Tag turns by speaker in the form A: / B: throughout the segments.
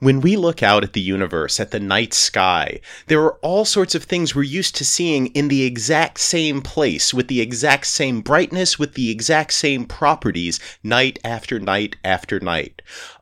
A: When we look out at the universe, at the night sky, there are all sorts of things we're used to seeing in the exact same place, with the exact same brightness, with the exact same properties, night after night after night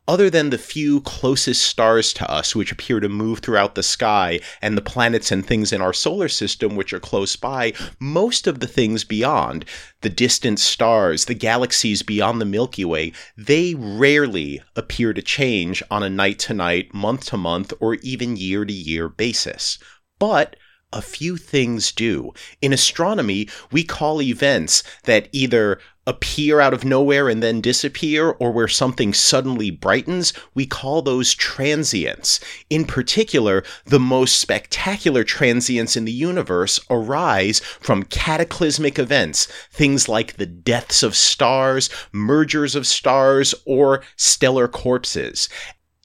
A: other than the few closest stars to us, which appear to move throughout the sky, and the planets and things in our solar system, which are close by, most of the things beyond, the distant stars, the galaxies beyond the Milky Way, they rarely appear to change on a night to night, month to month, or even year to year basis. But a few things do. In astronomy, we call events that either appear out of nowhere and then disappear, or where something suddenly brightens, we call those transients. In particular, the most spectacular transients in the universe arise from cataclysmic events, things like the deaths of stars, mergers of stars, or stellar corpses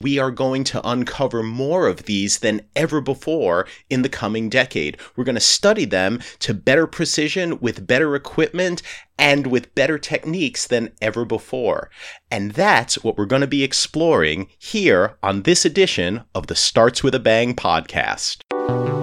A: we are going to uncover more of these than ever before in the coming decade. We're going to study them to better precision with better equipment and with better techniques than ever before. And that's what we're going to be exploring here on this edition of the Starts with a Bang podcast.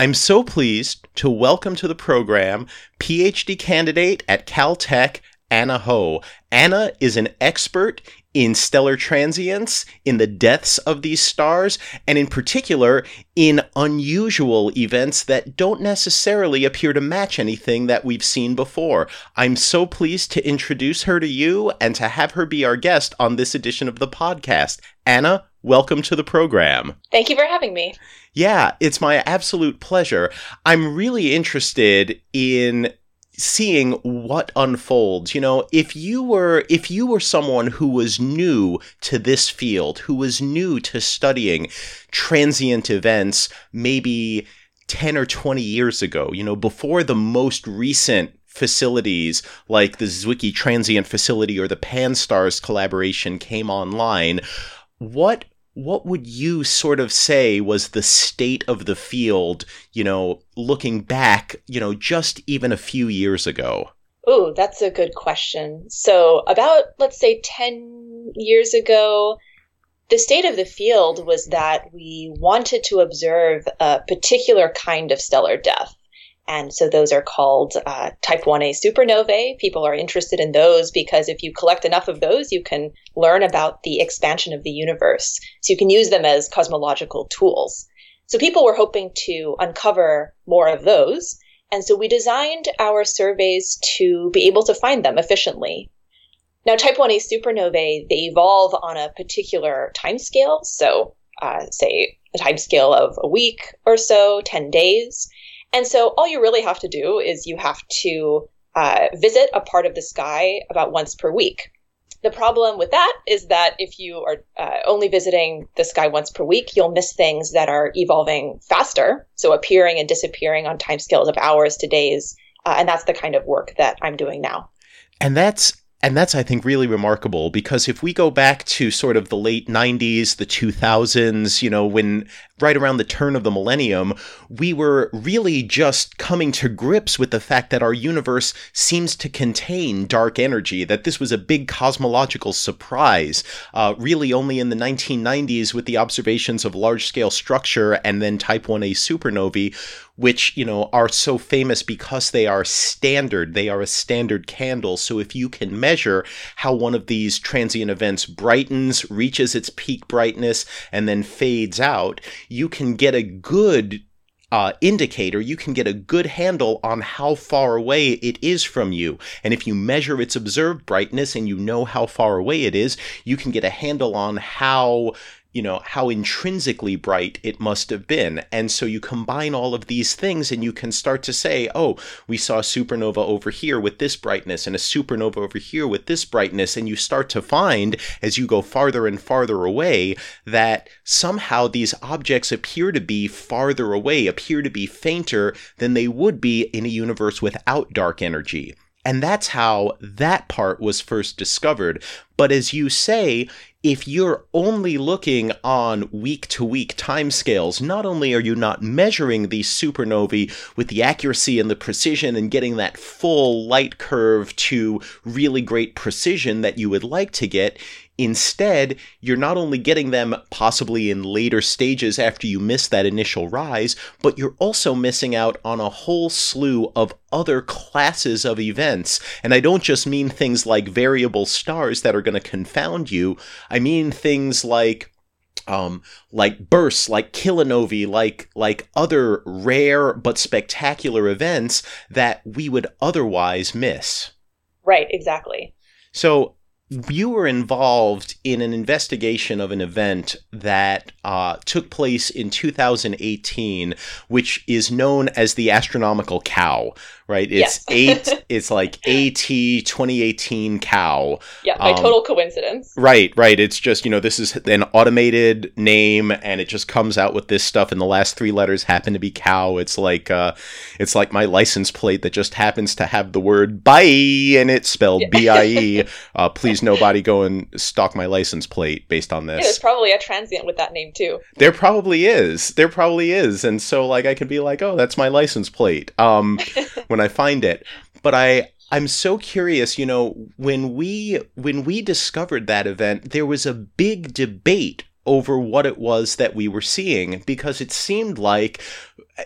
A: I'm so pleased to welcome to the program PhD candidate at Caltech, Anna Ho. Anna is an expert in stellar transients, in the deaths of these stars, and in particular in unusual events that don't necessarily appear to match anything that we've seen before. I'm so pleased to introduce her to you and to have her be our guest on this edition of the podcast. Anna, welcome to the program.
B: Thank you for having me.
A: Yeah, it's my absolute pleasure. I'm really interested in seeing what unfolds you know if you were if you were someone who was new to this field who was new to studying transient events maybe 10 or 20 years ago you know before the most recent facilities like the Zwicky Transient Facility or the Pan-STARRS collaboration came online, what what would you sort of say was the state of the field, you know, looking back, you know, just even a few years ago?
B: Oh, that's a good question. So, about, let's say, 10 years ago, the state of the field was that we wanted to observe a particular kind of stellar death. And so those are called uh, type 1a supernovae. People are interested in those because if you collect enough of those, you can learn about the expansion of the universe. So you can use them as cosmological tools. So people were hoping to uncover more of those. And so we designed our surveys to be able to find them efficiently. Now, type 1a supernovae, they evolve on a particular time scale. So, uh, say, a time scale of a week or so, 10 days. And so all you really have to do is you have to uh, visit a part of the sky about once per week. The problem with that is that if you are uh, only visiting the sky once per week, you'll miss things that are evolving faster, so appearing and disappearing on timescales of hours to days. Uh, and that's the kind of work that I'm doing now.
A: And that's and that's, I think, really remarkable because if we go back to sort of the late 90s, the 2000s, you know, when right around the turn of the millennium, we were really just coming to grips with the fact that our universe seems to contain dark energy, that this was a big cosmological surprise. Uh, really, only in the 1990s, with the observations of large scale structure and then type 1a supernovae, which, you know, are so famous because they are standard. They are a standard candle. So if you can measure how one of these transient events brightens, reaches its peak brightness, and then fades out, you can get a good uh, indicator, you can get a good handle on how far away it is from you. And if you measure its observed brightness and you know how far away it is, you can get a handle on how you know, how intrinsically bright it must have been. And so you combine all of these things and you can start to say, oh, we saw a supernova over here with this brightness and a supernova over here with this brightness. And you start to find, as you go farther and farther away, that somehow these objects appear to be farther away, appear to be fainter than they would be in a universe without dark energy. And that's how that part was first discovered. But as you say, if you're only looking on week to week timescales, not only are you not measuring these supernovae with the accuracy and the precision and getting that full light curve to really great precision that you would like to get, Instead, you're not only getting them possibly in later stages after you miss that initial rise, but you're also missing out on a whole slew of other classes of events. And I don't just mean things like variable stars that are going to confound you, I mean things like um, like bursts, like kilonovae, like like other rare but spectacular events that we would otherwise miss.
B: Right, exactly.
A: So you were involved in an investigation of an event that uh, took place in 2018, which is known as the astronomical cow right? It's yes. eight. It's like AT 2018 cow.
B: Yeah, by um, total coincidence.
A: Right, right. It's just you know this is an automated name, and it just comes out with this stuff, and the last three letters happen to be cow. It's like uh, it's like my license plate that just happens to have the word "bye" and it's spelled yeah. B I E. Uh, please, nobody go and stalk my license plate based on this. Yeah,
B: there's probably a transient with that name too.
A: There probably is. There probably is, and so like I could be like, oh, that's my license plate. Um, when when I find it. But I I'm so curious, you know, when we when we discovered that event, there was a big debate over what it was that we were seeing because it seemed like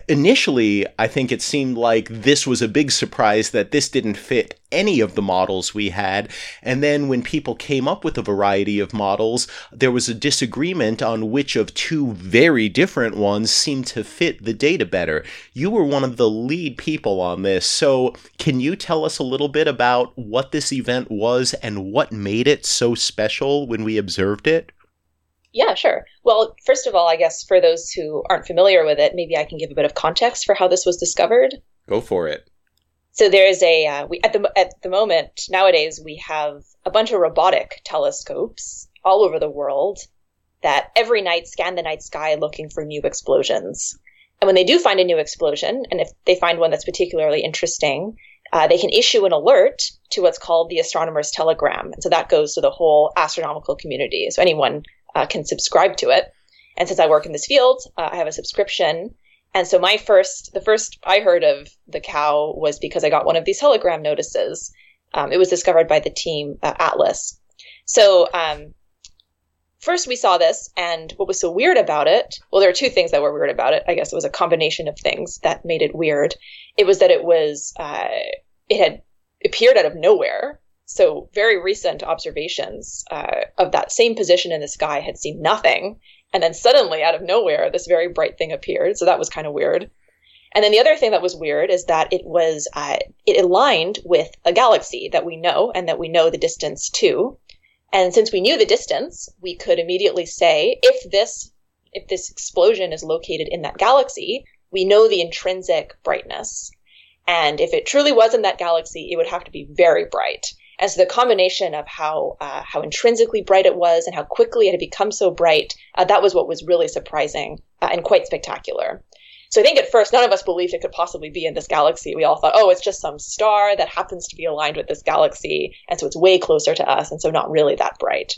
A: initially I think it seemed like this was a big surprise that this didn't fit any of the models we had. And then when people came up with a variety of models there was a disagreement on which of two very different ones seemed to fit the data better. You were one of the lead people on this. So can you tell us a little bit about what this event was and what made it so special when we observed it
B: yeah, sure. Well, first of all, I guess for those who aren't familiar with it, maybe I can give a bit of context for how this was discovered.
A: Go for it.
B: So there is a uh, we at the at the moment nowadays we have a bunch of robotic telescopes all over the world that every night scan the night sky looking for new explosions. And when they do find a new explosion, and if they find one that's particularly interesting, uh, they can issue an alert to what's called the astronomer's telegram. And so that goes to the whole astronomical community. So anyone uh, can subscribe to it. And since I work in this field, uh, I have a subscription. And so my first, the first I heard of the cow was because I got one of these telegram notices. Um, it was discovered by the team at Atlas. So um, first we saw this, and what was so weird about it? Well, there are two things that were weird about it. I guess it was a combination of things that made it weird. It was that it was uh, it had appeared out of nowhere. So, very recent observations uh, of that same position in the sky had seen nothing. And then suddenly, out of nowhere, this very bright thing appeared. So, that was kind of weird. And then the other thing that was weird is that it was, uh, it aligned with a galaxy that we know and that we know the distance to. And since we knew the distance, we could immediately say if this if this explosion is located in that galaxy, we know the intrinsic brightness. And if it truly was in that galaxy, it would have to be very bright. So the combination of how uh, how intrinsically bright it was and how quickly it had become so bright, uh, that was what was really surprising uh, and quite spectacular. So I think at first none of us believed it could possibly be in this galaxy. We all thought, oh, it's just some star that happens to be aligned with this galaxy, and so it's way closer to us, and so not really that bright.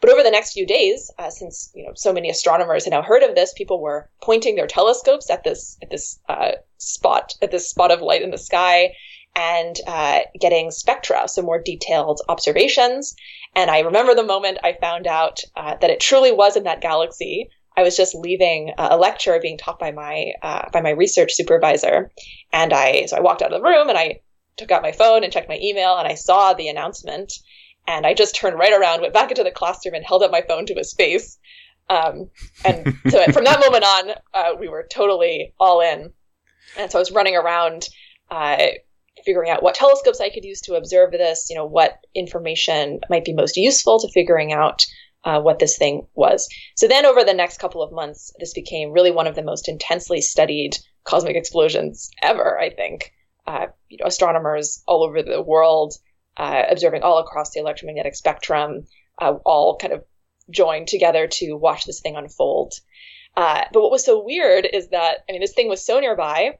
B: But over the next few days, uh, since you know so many astronomers had now heard of this, people were pointing their telescopes at this at this uh, spot at this spot of light in the sky and uh, getting spectra, so more detailed observations. And I remember the moment I found out uh, that it truly was in that galaxy. I was just leaving a lecture being taught by my uh, by my research supervisor, and I so I walked out of the room and I took out my phone and checked my email and I saw the announcement, and I just turned right around, went back into the classroom, and held up my phone to his face. Um, and so from that moment on, uh, we were totally all in. And so I was running around uh, figuring out what telescopes I could use to observe this, you know, what information might be most useful to figuring out uh, what this thing was. So then over the next couple of months, this became really one of the most intensely studied cosmic explosions ever, I think. Uh, you know, astronomers all over the world uh, observing all across the electromagnetic spectrum, uh, all kind of joined together to watch this thing unfold. Uh, but what was so weird is that, I mean, this thing was so nearby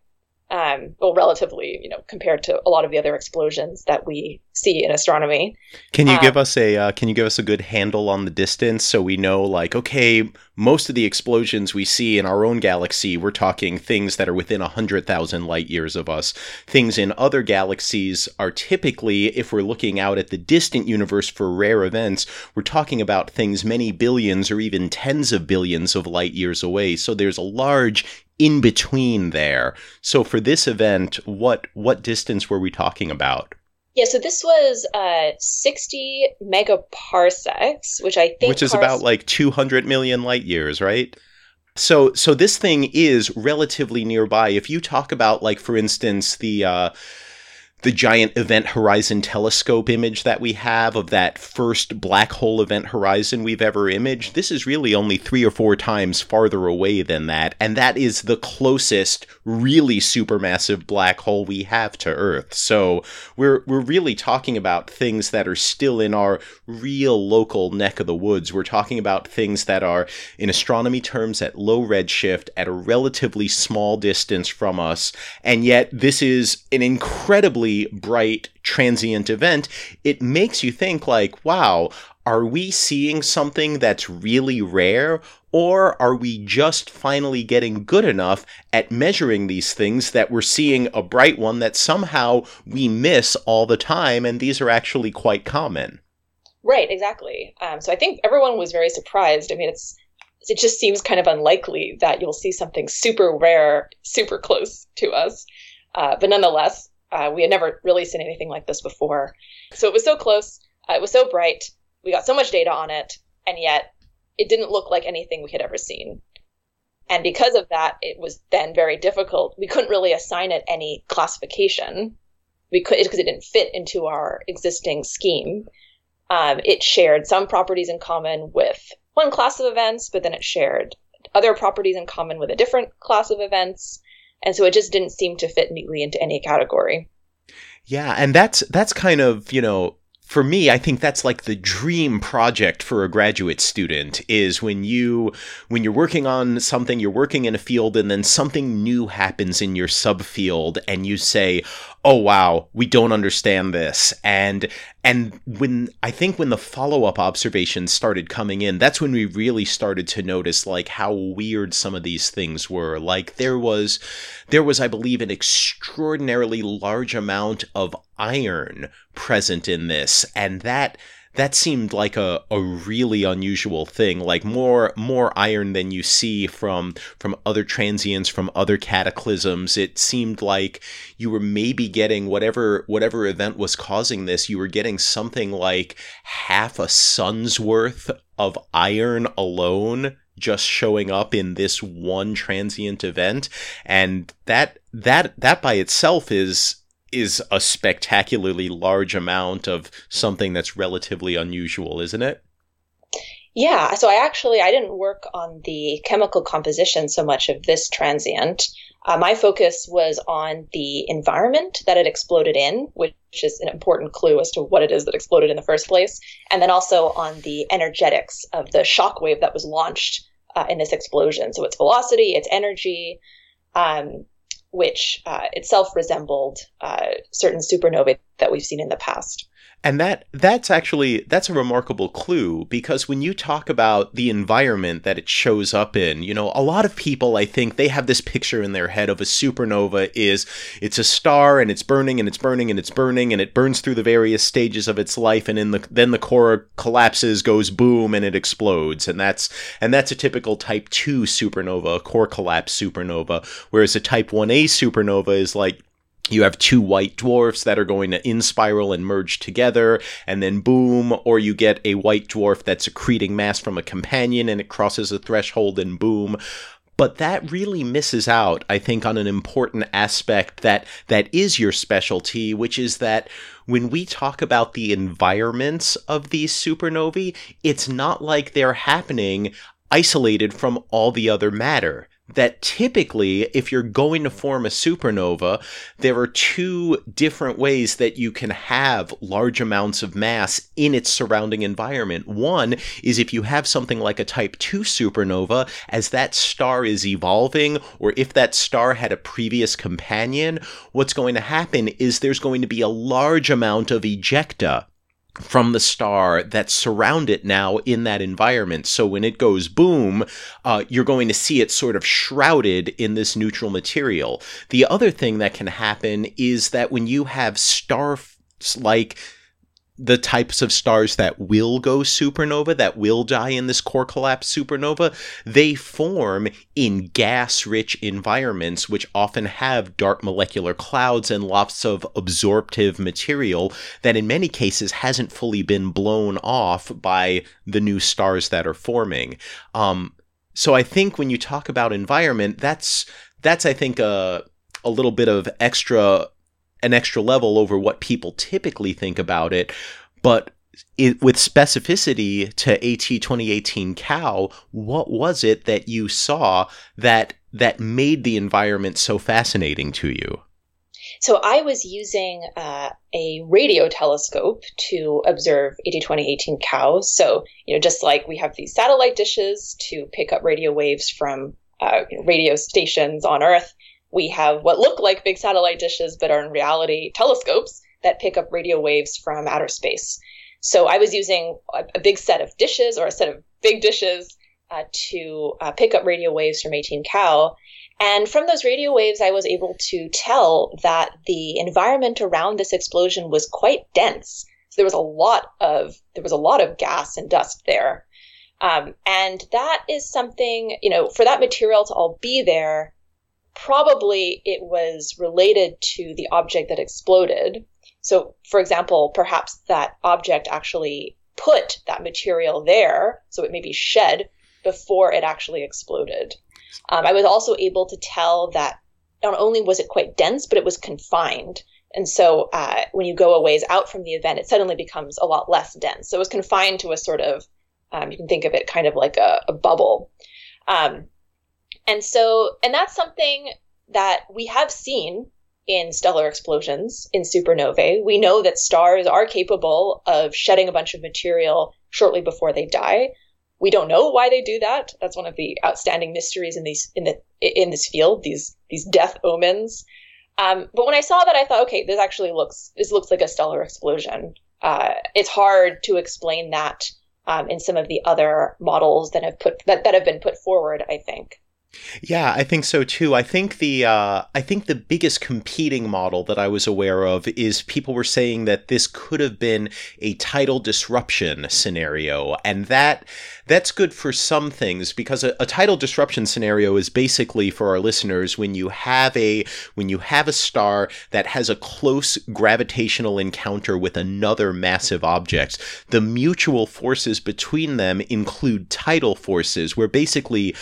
B: um, well, relatively, you know, compared to a lot of the other explosions that we see in astronomy.
A: Can you um, give us a uh, Can you give us a good handle on the distance so we know, like, okay, most of the explosions we see in our own galaxy, we're talking things that are within a hundred thousand light years of us. Things in other galaxies are typically, if we're looking out at the distant universe for rare events, we're talking about things many billions or even tens of billions of light years away. So there's a large in between there. So for this event, what what distance were we talking about?
B: Yeah, so this was uh, 60 megaparsecs, which I think
A: which is about like 200 million light years, right? So so this thing is relatively nearby. If you talk about like for instance the uh, the giant event horizon telescope image that we have of that first black hole event horizon we've ever imaged, this is really only three or four times farther away than that. And that is the closest really supermassive black hole we have to Earth. So we're, we're really talking about things that are still in our real local neck of the woods. We're talking about things that are, in astronomy terms, at low redshift, at a relatively small distance from us. And yet, this is an incredibly bright transient event, it makes you think like, wow, are we seeing something that's really rare or are we just finally getting good enough at measuring these things that we're seeing a bright one that somehow we miss all the time and these are actually quite common?
B: Right, exactly. Um, so I think everyone was very surprised. I mean, it's it just seems kind of unlikely that you'll see something super rare, super close to us. Uh, but nonetheless, uh, we had never really seen anything like this before. So it was so close. Uh, it was so bright. We got so much data on it, and yet it didn't look like anything we had ever seen. And because of that, it was then very difficult. We couldn't really assign it any classification. We could because it didn't fit into our existing scheme. Um, it shared some properties in common with one class of events, but then it shared other properties in common with a different class of events. And so it just didn't seem to fit neatly into any category.
A: Yeah, and that's that's kind of, you know, for me, I think that's like the dream project for a graduate student is when you when you're working on something, you're working in a field and then something new happens in your subfield and you say, "Oh wow, we don't understand this." And and when I think when the follow-up observations started coming in, that's when we really started to notice like how weird some of these things were. Like there was there was I believe an extraordinarily large amount of iron present in this and that that seemed like a, a really unusual thing like more more iron than you see from from other transients from other cataclysms. It seemed like you were maybe getting whatever whatever event was causing this you were getting something like half a sun's worth of iron alone just showing up in this one transient event. And that that that by itself is is a spectacularly large amount of something that's relatively unusual, isn't it?
B: Yeah, so I actually I didn't work on the chemical composition so much of this transient. Uh, my focus was on the environment that it exploded in, which is an important clue as to what it is that exploded in the first place, and then also on the energetics of the shock wave that was launched uh, in this explosion. So its velocity, its energy, um, which uh, itself resembled uh, certain supernovae that we've seen in the past.
A: And that that's actually that's a remarkable clue because when you talk about the environment that it shows up in, you know, a lot of people I think they have this picture in their head of a supernova is it's a star and it's burning and it's burning and it's burning and it burns through the various stages of its life and in the then the core collapses, goes boom and it explodes. And that's and that's a typical type 2 supernova, a core collapse supernova, whereas a type 1a supernova is like you have two white dwarfs that are going to inspiral and merge together, and then boom, or you get a white dwarf that's accreting mass from a companion and it crosses a threshold and boom. But that really misses out, I think, on an important aspect that that is your specialty, which is that when we talk about the environments of these supernovae, it's not like they're happening isolated from all the other matter that typically, if you're going to form a supernova, there are two different ways that you can have large amounts of mass in its surrounding environment. One is if you have something like a type 2 supernova, as that star is evolving, or if that star had a previous companion, what's going to happen is there's going to be a large amount of ejecta from the star that surround it now in that environment. So when it goes boom, uh, you're going to see it sort of shrouded in this neutral material. The other thing that can happen is that when you have star like the types of stars that will go supernova, that will die in this core collapse supernova, they form in gas rich environments, which often have dark molecular clouds and lots of absorptive material that in many cases hasn't fully been blown off by the new stars that are forming. Um, so I think when you talk about environment, that's that's I think a a little bit of extra an extra level over what people typically think about it. But it, with specificity to AT 2018 Cow, what was it that you saw that that made the environment so fascinating to you?
B: So I was using uh, a radio telescope to observe AT 2018 Cow. So you know, just like we have these satellite dishes to pick up radio waves from uh, radio stations on Earth, we have what look like big satellite dishes, but are in reality telescopes that pick up radio waves from outer space. So I was using a, big set of dishes or a set of big dishes uh, to uh, pick up radio waves from 18 Cow. And from those radio waves, I was able to tell that the environment around this explosion was quite dense. So there was a lot of there was a lot of gas and dust there, um, and that is something you know for that material to all be there probably it was related to the object that exploded. So, for example, perhaps that object actually put that material there, so it may be shed before it actually exploded. Um, I was also able to tell that not only was it quite dense, but it was confined. And so uh, when you go a ways out from the event, it suddenly becomes a lot less dense. So it was confined to a sort of, um, you can think of it kind of like a, a bubble. Um, and so, and that's something that we have seen in stellar explosions in supernovae. We know that stars are capable of shedding a bunch of material shortly before they die. We don't know why they do that. That's one of the outstanding mysteries in these in the in this field. These these death omens. Um, but when I saw that, I thought, okay, this actually looks this looks like a stellar explosion. Uh, it's hard to explain that um, in some of the other models that have put that, that have been put forward. I think.
A: Yeah, I think so too. I think the uh, I think the biggest competing model that I was aware of is people were saying that this could have been a tidal disruption scenario, and that that's good for some things because a, a tidal disruption scenario is basically for our listeners when you have a when you have a star that has a close gravitational encounter with another massive object. The mutual forces between them include tidal forces, where basically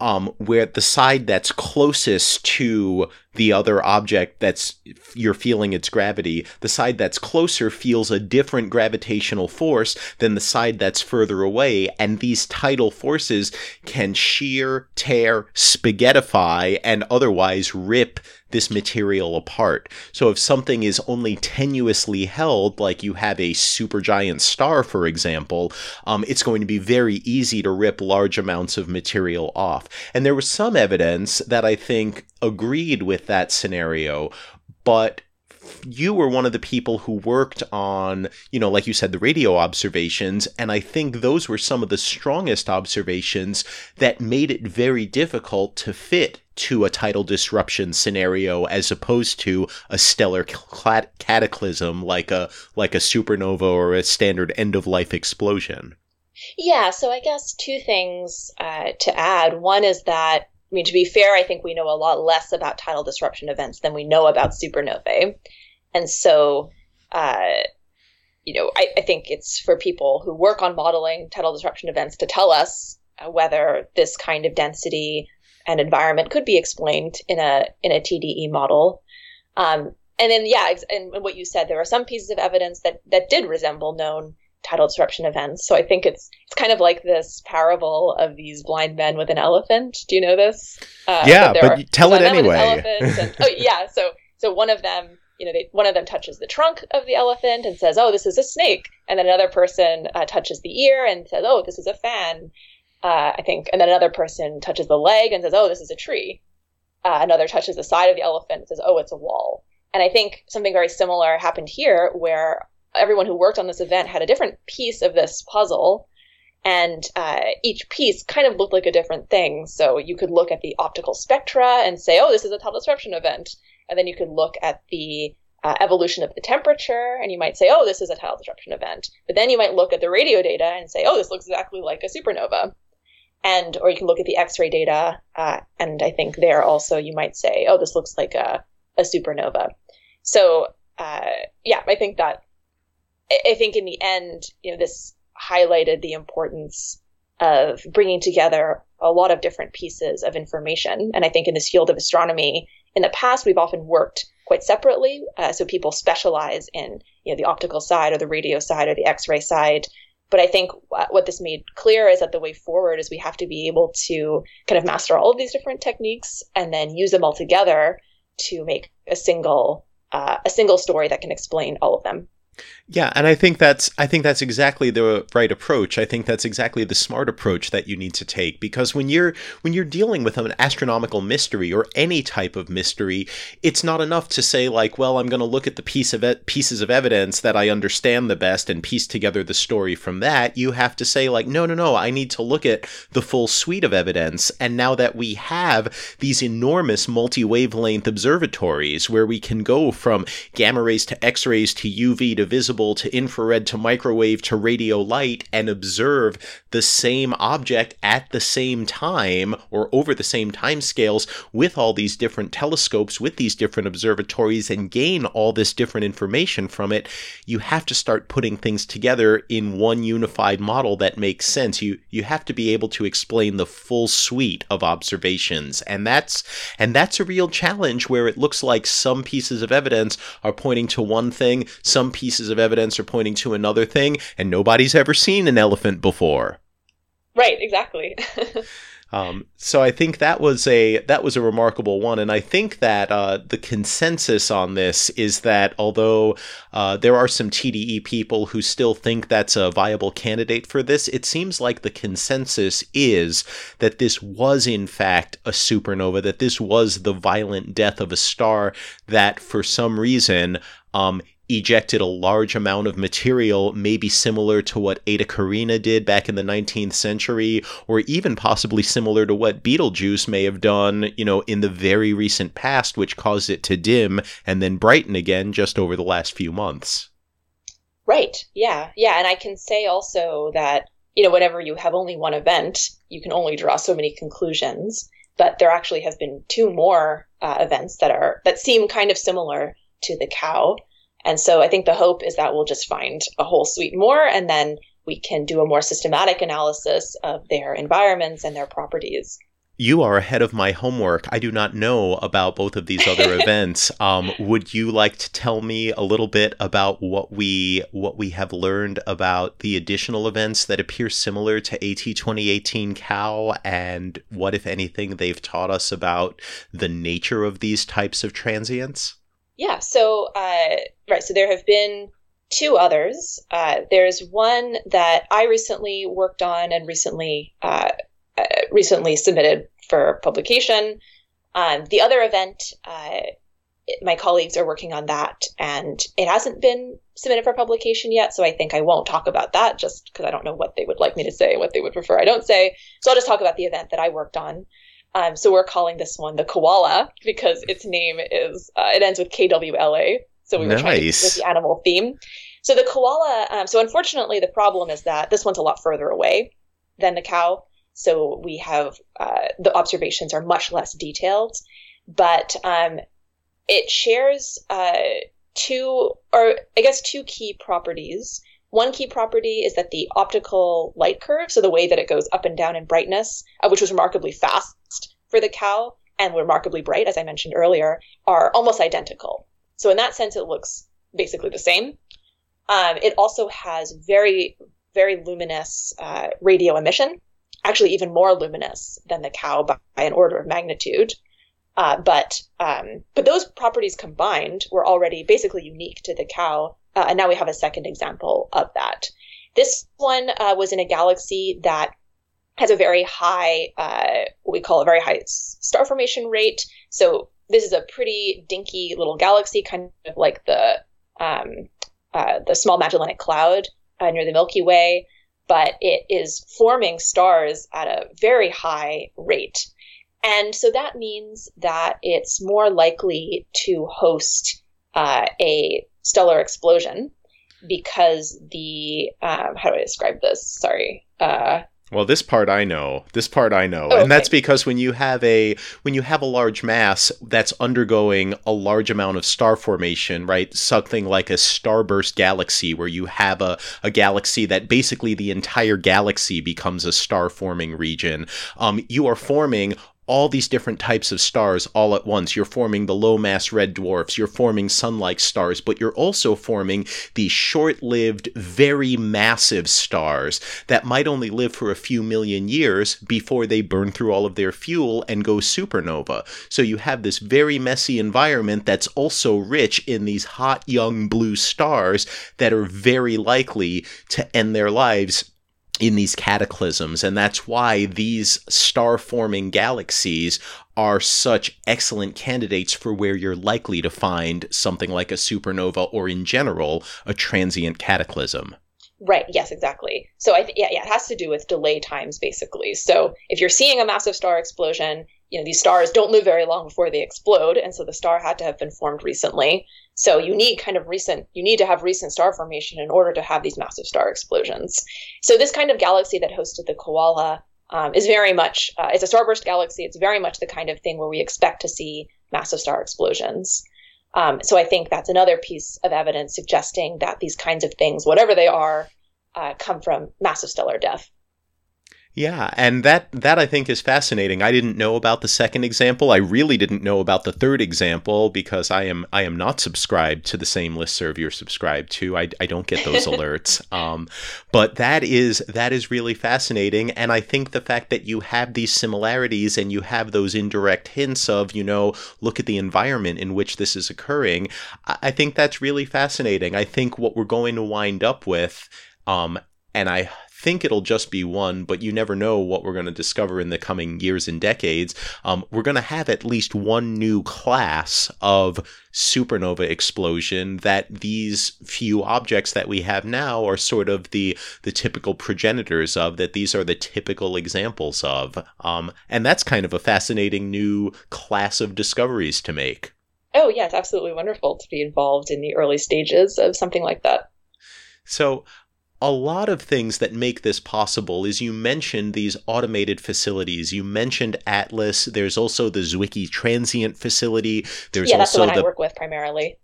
A: um, where the side that's closest to the other object that's you're feeling its gravity, the side that's closer feels a different gravitational force than the side that's further away, and these tidal forces can shear, tear, spaghettify, and otherwise rip this material apart. So if something is only tenuously held, like you have a supergiant star, for example, um, it's going to be very easy to rip large amounts of material off. And there was some evidence that I think agreed with that scenario, but you were one of the people who worked on, you know, like you said, the radio observations. And I think those were some of the strongest observations that made it very difficult to fit to a tidal disruption scenario as opposed to a stellar cataclysm like a like a supernova or a standard end of life explosion.
B: Yeah, so I guess two things uh, to add. One is that I mean, to be fair, I think we know a lot less about tidal disruption events than we know about supernovae. And so, uh, you know, I, I, think it's for people who work on modeling tidal disruption events to tell us uh, whether this kind of density and environment could be explained in a in a TDE model. Um, and then, yeah, and, and what you said, there are some pieces of evidence that that did resemble known tidal disruption events. So I think it's it's kind of like this parable of these blind men with an elephant. Do you know this?
A: Uh, yeah, but tell it anyway.
B: And, oh yeah, so so one of them, you know, they, one of them touches the trunk of the elephant and says, "Oh, this is a snake," and then another person uh, touches the ear and says, "Oh, this is a fan." Uh, I think, and then another person touches the leg and says, "Oh, this is a tree." Uh, another touches the side of the elephant and says, "Oh, it's a wall." And I think something very similar happened here, where everyone who worked on this event had a different piece of this puzzle and uh, each piece kind of looked like a different thing. So you could look at the optical spectra and say, oh, this is a tidal disruption event. And then you could look at the uh, evolution of the temperature and you might say, oh, this is a tidal disruption event. But then you might look at the radio data and say, oh, this looks exactly like a supernova. And, or you can look at the X-ray data, uh, and I think there also you might say, oh, this looks like a, a supernova. So, uh, yeah, I think that I think in the end, you know, this highlighted the importance of bringing together a lot of different pieces of information. And I think in this field of astronomy, in the past, we've often worked quite separately. Uh, so people specialize in you know the optical side or the radio side or the X-ray side. But I think what this made clear is that the way forward is we have to be able to kind of master all of these different techniques and then use them all together to make a single uh, a single story that can explain all of them.
A: Yeah, and I think that's I think that's exactly the right approach. I think that's exactly the smart approach that you need to take because when you're when you're dealing with an astronomical mystery or any type of mystery, it's not enough to say like, well, I'm going to look at the piece of e- pieces of evidence that I understand the best and piece together the story from that. You have to say like, no, no, no, I need to look at the full suite of evidence. And now that we have these enormous multi-wavelength observatories where we can go from gamma rays to X-rays to UV to visible to infrared to microwave to radio light and observe the same object at the same time or over the same time scales with all these different telescopes, with these different observatories, and gain all this different information from it, you have to start putting things together in one unified model that makes sense. You you have to be able to explain the full suite of observations. And that's and that's a real challenge where it looks like some pieces of evidence are pointing to one thing, some pieces of evidence are pointing to another thing, and nobody's ever seen an elephant before.
B: Right, exactly.
A: Um, so I think that was a that was a remarkable one, and I think that uh, the consensus on this is that although uh, there are some TDE people who still think that's a viable candidate for this, it seems like the consensus is that this was in fact a supernova, that this was the violent death of a star that for some reason um, ejected a large amount of material, maybe similar to what Eta Carinae did back in the 19th century, or even possibly similar to what Betelgeuse may have done, you know, in the very recent past, which caused it to dim and then brighten again just over the last few months.
B: Right. Yeah. Yeah. And I can say also that, you know, whenever you have only one event, you can only draw so many conclusions. But there actually have been two more uh, events that are that seem kind of similar to the cow. And so I think the hope is that we'll just find a whole suite more and then we can do a more systematic analysis of their environments and their properties.
A: You are ahead of my homework. I do not know about both of these other events. Um, would you like to tell me a little bit about what we what we have learned about the additional events that appear similar to AT 2018 Cow, and what, if anything, they've taught us about the nature of these types of transients?
B: Yeah. So, uh, right. So there have been two others. Uh, there's one that I recently worked on and recently uh, uh recently submitted for publication. Um, the other event, uh, my colleagues are working on that, and it hasn't been submitted for publication yet. So I think I won't talk about that just because I don't know what they would like me to say, what they would prefer I don't say. So I'll just talk about the event that I worked on. Um, so we're calling this one the koala because its name is uh, it ends with KWLA. So we were nice. trying to with the animal theme. So the koala. Um, so unfortunately, the problem is that this one's a lot further away than the cow. So we have uh, the observations are much less detailed, but um, it shares uh, two, or I guess two key properties. One key property is that the optical light curve, so the way that it goes up and down in brightness, uh, which was remarkably fast for the cow and remarkably bright, as I mentioned earlier, are almost identical. So in that sense, it looks basically the same. Um, it also has very, very luminous uh, radio emission, actually even more luminous than the cow by, an order of magnitude. Uh, but um, but those properties combined were already basically unique to the cow, uh, and now we have a second example of that. This one uh, was in a galaxy that has a very high, uh, what we call a very high star formation rate. So this is a pretty dinky little galaxy, kind of like the um, uh, the Small Magellanic Cloud uh, near the Milky Way, but it is forming stars at a very high rate. And so that means that it's more likely to host uh, a stellar explosion because the um, how do I describe this? Sorry. Uh,
A: well, this part I know. This part I know. Oh, and that's because when you have a when you have a large mass that's undergoing a large amount of star formation, right? Something like a starburst galaxy where you have a, a galaxy that basically the entire galaxy becomes a star forming region. Um, you are forming all these different types of stars all at once. You're forming the low mass red dwarfs, you're forming sun like stars, but you're also forming these short lived, very massive stars that might only live for a few million years before they burn through all of their fuel and go supernova. So you have this very messy environment that's also rich in these hot young blue stars that are very likely to end their lives in these cataclysms. And that's why these star forming galaxies are such excellent candidates for where you're likely to find something like a supernova or, in general, a transient cataclysm.
B: Right. Yes, exactly. So I th- yeah, yeah, it has to do with delay times basically. So if you're seeing a massive star explosion, you know, these stars don't live very long before they explode, and so the star had to have been formed recently. So you need kind of recent, you need to have recent star formation in order to have these massive star explosions. So this kind of galaxy that hosted the koala um, is very much, uh, it's a starburst galaxy. It's very much the kind of thing where we expect to see massive star explosions. Um, so I think that's another piece of evidence suggesting that these kinds of things, whatever they are, uh, come from massive stellar death.
A: Yeah, and that that I think is fascinating. I didn't know about the second example. I really didn't know about the third example because I am I am not subscribed to the same list serve you're subscribed to. I, I don't get those alerts. Um, but that is that is really fascinating, and I think the fact that you have these similarities and you have those indirect hints of you know look at the environment in which this is occurring. I, I think that's really fascinating. I think what we're going to wind up with. Um, and I think it'll just be one, but you never know what we're going to discover in the coming years and decades. Um, we're going to have at least one new class of supernova explosion that these few objects that we have now are sort of the the typical progenitors of that these are the typical examples of. Um, and that's kind of a fascinating new class of discoveries to make.
B: Oh yeah it's absolutely wonderful to be involved in the early stages of something like that.
A: So a lot of things that make this possible is you mentioned these automated facilities. You mentioned Atlas. There's also the Zwicky transient facility. There's
B: yeah,
A: that's
B: also
A: the one
B: I work with primarily.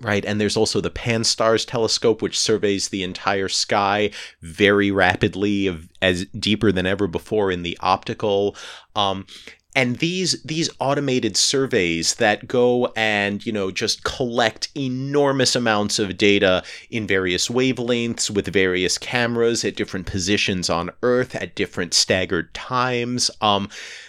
A: Right, and there's also the Pan-STARRS telescope, which surveys the entire sky very rapidly, as deeper than ever before in the optical. Um, and these these automated surveys that go and you know just collect enormous amounts of data in various wavelengths with various cameras at different positions on earth at different staggered times um,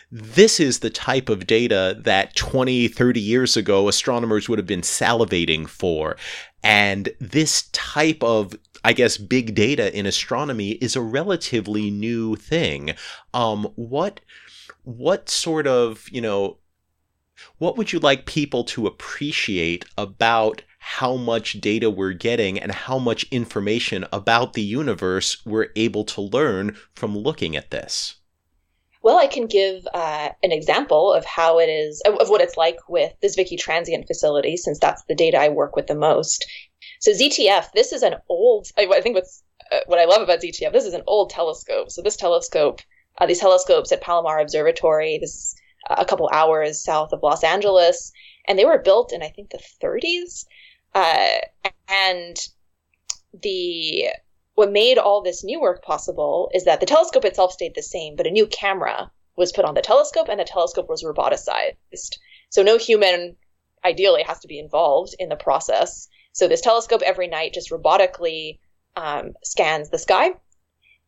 A: this is the type of data that 20 30 years ago astronomers would have been salivating for and this type of I guess big data in astronomy is a relatively new thing. Um, what what sort of, you know, what would you like people to appreciate about how much data we're getting and how much information about the universe we're able to learn from looking at this?
B: Well, I can give uh, an example of how it is, of what it's like with the Zwicky Transient Facility, since that's the data I work with the most. So ZTF, this is an old, I think what's, uh, what I love about ZTF, this is an old telescope. So this telescope uh, these telescopes at Palomar Observatory. This is a couple hours south of Los Angeles, and they were built in I think the 30s. Uh, and the what made all this new work possible is that the telescope itself stayed the same, but a new camera was put on the telescope, and the telescope was roboticized. So no human, ideally, has to be involved in the process. So this telescope every night just robotically um, scans the sky.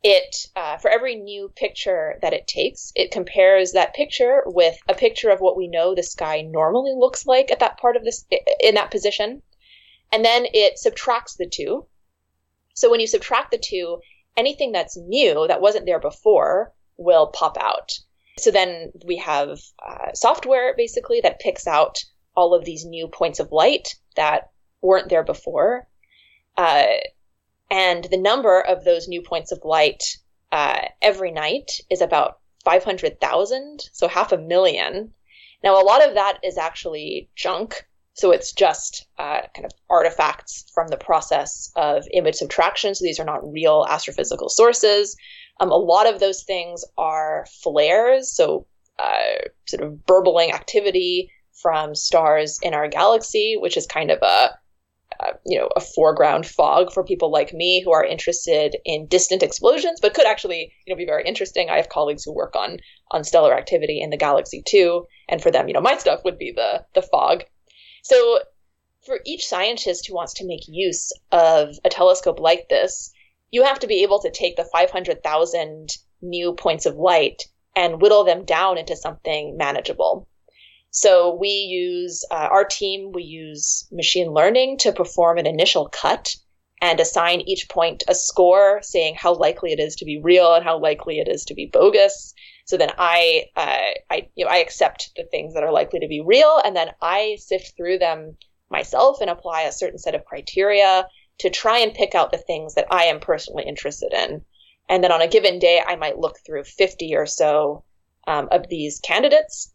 B: It uh, for every new picture that it takes, it compares that picture with a picture of what we know the sky normally looks like at that part of this in that position, and then it subtracts the two. So when you subtract the two, anything that's new that wasn't there before will pop out. So then we have uh, software basically that picks out all of these new points of light that weren't there before. Uh, and the number of those new points of light uh, every night is about 500,000, so half a million. Now, a lot of that is actually junk. So it's just uh, kind of artifacts from the process of image subtraction. So these are not real astrophysical sources. Um, a lot of those things are flares, so uh, sort of burbling activity from stars in our galaxy, which is kind of a uh, you know a foreground fog for people like me who are interested in distant explosions but could actually you know be very interesting. I have colleagues who work on on stellar activity in the galaxy too and for them you know my stuff would be the the fog. So for each scientist who wants to make use of a telescope like this you have to be able to take the 500,000 new points of light and whittle them down into something manageable so we use uh, our team, we use machine learning to perform an initial cut and assign each point a score saying how likely it is to be real and how likely it is to be bogus. So then I, uh, I, you know, I accept the things that are likely to be real, and then I sift through them myself and apply a certain set of criteria to try and pick out the things that I am personally interested in. And then on a given day, I might look through 50 or so um, of these candidates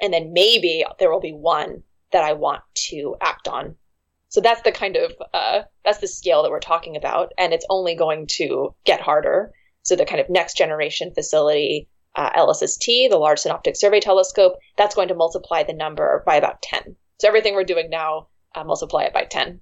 B: and then maybe there will be one that I want to act on. So that's the kind of uh, that's the scale that we're talking about, and it's only going to get harder. So the kind of next generation facility, uh, LSST, the Large Synoptic Survey Telescope, that's going to multiply the number by about ten. So everything we're doing now, uh, multiply it by ten.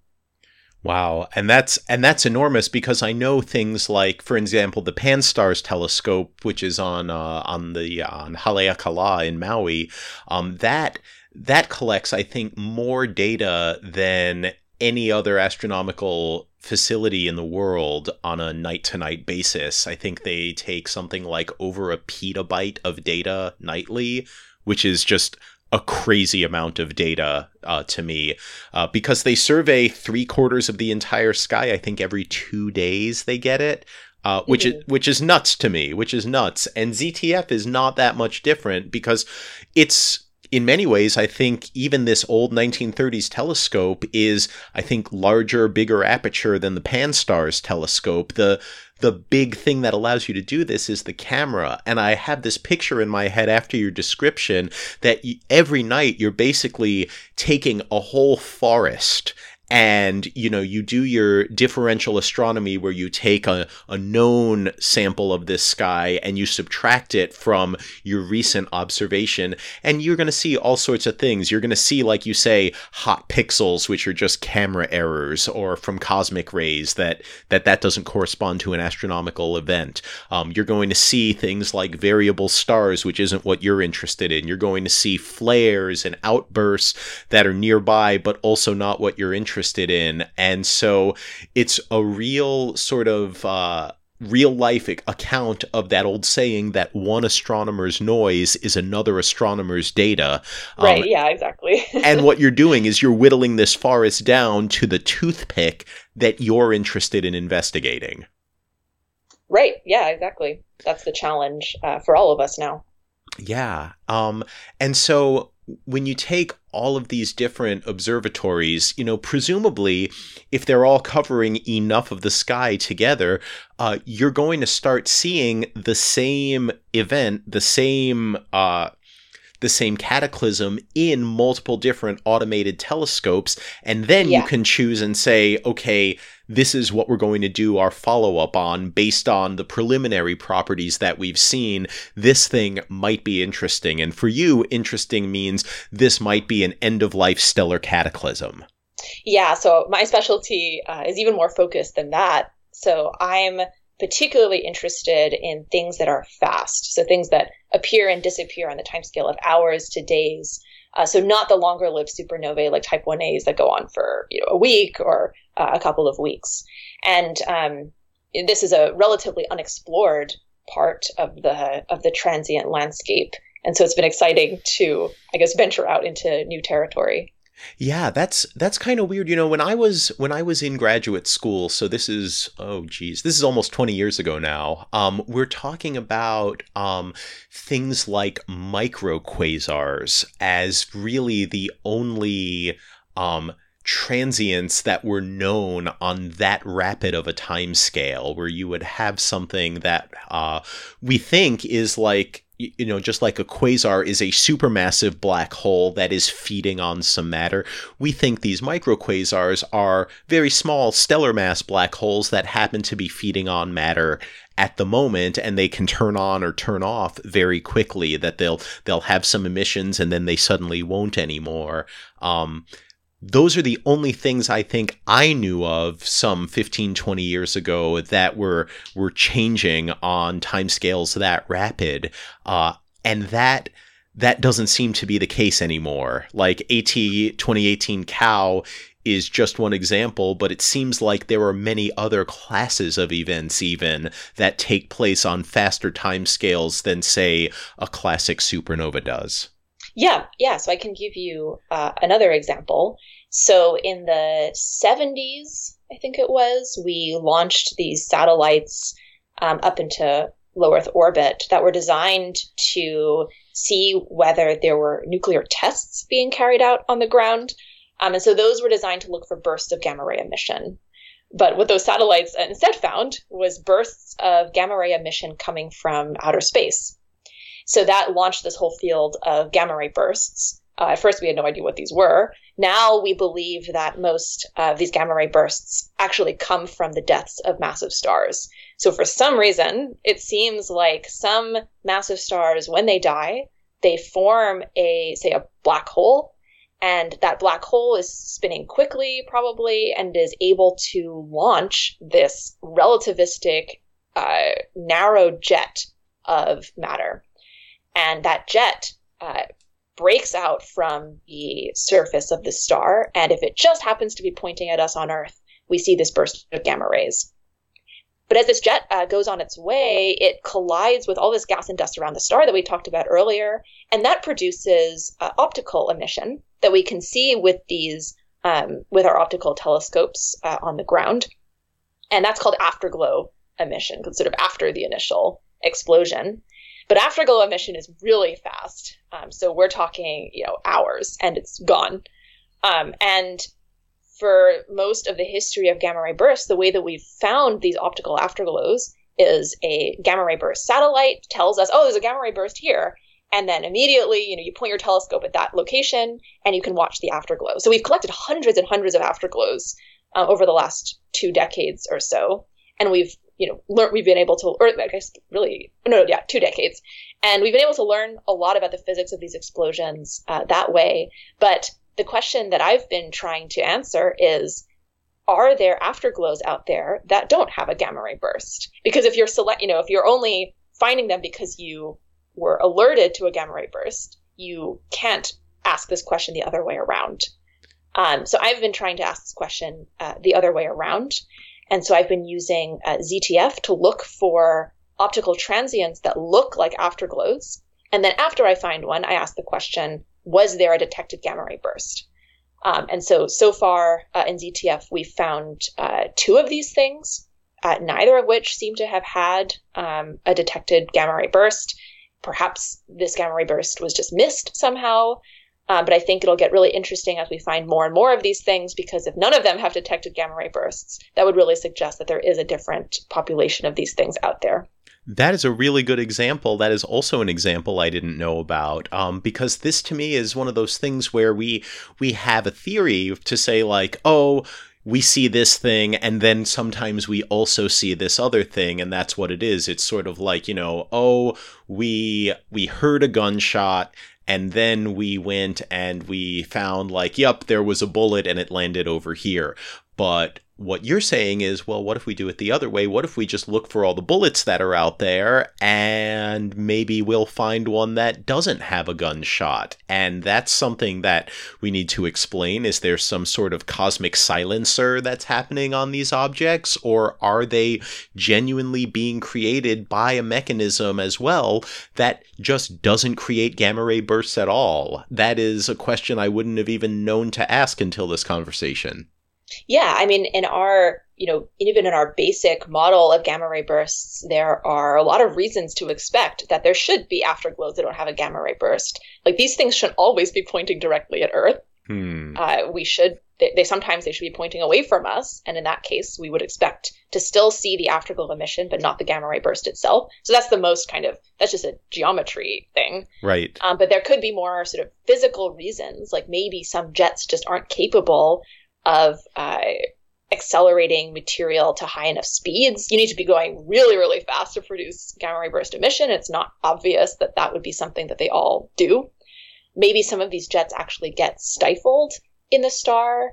A: Wow, and that's and that's enormous because I know things like, for example, the Pan-STARRS telescope, which is on uh, on the on Haleakala in Maui, um, that that collects, I think, more data than any other astronomical facility in the world on a night to night basis. I think they take something like over a petabyte of data nightly, which is just a crazy amount of data uh, to me uh, because they survey three quarters of the entire sky. I think every two days they get it. Uh, which mm-hmm. is which is nuts to me, which is nuts. And ZTF is not that much different because it's in many ways, I think even this old 1930s telescope is, I think, larger, bigger aperture than the Pan-STARRS telescope. The the big thing that allows you to do this is the camera. And I have this picture in my head after your description that every night you're basically taking a whole forest and you know you do your differential astronomy where you take a, a known sample of this sky and you subtract it from your recent observation. And you're going to see all sorts of things. You're going to see like you say hot pixels which are just camera errors or from cosmic rays that that that doesn't correspond to an astronomical event. Um, you're going to see things like variable stars which isn't what you're interested in. You're going to see flares and outbursts that are nearby but also not what you're interested interested in. And so it's a real sort of uh, real life account of that old saying that one astronomer's noise is another astronomer's data.
B: Right, um, yeah, exactly.
A: and what you're doing is you're whittling this forest down to the toothpick that you're interested in investigating.
B: Right, yeah, exactly. That's the challenge uh, for all of us now.
A: Yeah. Um, and so when you take all of these different observatories, you know, presumably, if they're all covering enough of the sky together, uh, you're going to start seeing the same event, the same uh, the same cataclysm in multiple different automated telescopes. And then yeah. you can choose and say, okay, this is what we're going to do our follow up on based on the preliminary properties that we've seen. This thing might be interesting. And for you, interesting means this might be an end of life stellar cataclysm.
B: Yeah, so my specialty uh, is even more focused than that. So I'm particularly interested in things that are fast. So things that appear and disappear on the timescale of hours to days. Uh, so not the longer lived supernovae like type 1As that go on for you know a week or uh, a couple of weeks. And um, this is a relatively unexplored part of the of the transient landscape. And so it's been exciting to, I guess, venture out into new territory.
A: Yeah, that's that's kind of weird. You know, when I was when I was in graduate school, so this is oh geez, this is almost 20 years ago now. Um, we're talking about um, things like microquasars as really the only um, transients that were known on that rapid of a time scale where you would have something that uh, we think is like you know, just like a quasar is a supermassive black hole that is feeding on some matter, we think these microquasars are very small stellar mass black holes that happen to be feeding on matter at the moment and they can turn on or turn off very quickly that they'll they'll have some emissions and then they suddenly won't anymore. Um, those are the only things I think I knew of some 15, 20 years ago that were were changing on timescales that rapid. Uh, and that that doesn't seem to be the case anymore. Like AT 2018 Cow is just one example, but it seems like there are many other classes of events even that take place on faster timescales than say a classic supernova does.
B: Yeah, yeah. So I can give you uh, another example. So in the 70s, I think it was, we launched these satellites um, up into low Earth orbit that were designed to see whether there were nuclear tests being carried out on the ground. Um, and so those were designed to look for bursts of gamma ray emission. But what those satellites instead found was bursts of gamma ray emission coming from outer space. So that launched this whole field of gamma ray bursts. Uh, at first, we had no idea what these were. Now we believe that most of these gamma ray bursts actually come from the deaths of massive stars. So for some reason, it seems like some massive stars, when they die, they form a, say, a black hole. And that black hole is spinning quickly, probably, and is able to launch this relativistic, uh, narrow jet of matter and that jet uh, breaks out from the surface of the star. And if it just happens to be pointing at us on Earth, we see this burst of gamma rays. But as this jet uh, goes on its way, it collides with all this gas and dust around the star that we talked about earlier, and that produces uh, optical emission that we can see with these um, with our optical telescopes uh, on the ground, and that's called afterglow emission, sort of after the initial explosion. But afterglow emission is really fast. Um, so we're talking, you know, hours and it's gone. Um, and for most of the history of gamma ray bursts, the way that we've found these optical afterglows is a gamma ray burst satellite tells us, oh, there's a gamma ray burst here. And then immediately, you know, you point your telescope at that location and you can watch the afterglow. So we've collected hundreds and hundreds of afterglows uh, over the last two decades or so. And we've you know, learn, we've been able to, or I guess really, no, yeah, two decades. And we've been able to learn a lot about the physics of these explosions uh, that way. But the question that I've been trying to answer is, are there afterglows out there that don't have a gamma ray burst? Because if you're select, you know, if you're only finding them because you were alerted to a gamma ray burst, you can't ask this question the other way around. Um, so I've been trying to ask this question uh, the other way around. And so I've been using uh, ZTF to look for optical transients that look like afterglows. And then after I find one, I ask the question, was there a detected gamma ray burst? Um, and so, so far uh, in ZTF, we've found uh, two of these things, uh, neither of which seem to have had um, a detected gamma ray burst. Perhaps this gamma ray burst was just missed somehow. Uh, but I think it'll get really interesting as we find more and more of these things because if none of them have detected gamma ray bursts, that would really suggest that there is a different population of these things out there.
A: That is a really good example. That is also an example I didn't know about, um, because this to me is one of those things where we we have a theory to say like, oh, we see this thing and then sometimes we also see this other thing and that's what it is it's sort of like you know oh we we heard a gunshot and then we went and we found like yep there was a bullet and it landed over here. But what you're saying is, well, what if we do it the other way? What if we just look for all the bullets that are out there and maybe we'll find one that doesn't have a gunshot? And that's something that we need to explain. Is there some sort of cosmic silencer that's happening on these objects? Or are they genuinely being created by a mechanism as well that just doesn't create gamma ray bursts at all? That is a question I wouldn't have even known to ask until this conversation.
B: Yeah, I mean, in our, you know, even in our basic model of gamma ray bursts, there are a lot of reasons to expect that there should be afterglows that don't have a gamma ray burst. Like these things should always be pointing directly at Earth. Hmm. Uh, we should, they, they, sometimes they should be pointing away from us, and in that case, we would expect to still see the afterglow emission, but not the gamma ray burst itself. So that's the most kind of that's just a geometry thing,
A: right?
B: Um, but there could be more sort of physical reasons, like maybe some jets just aren't capable of uh, accelerating material to high enough speeds. You need to be going really, really fast to produce gamma ray burst emission. It's not obvious that that would be something that they all do. Maybe some of these jets actually get stifled in the star.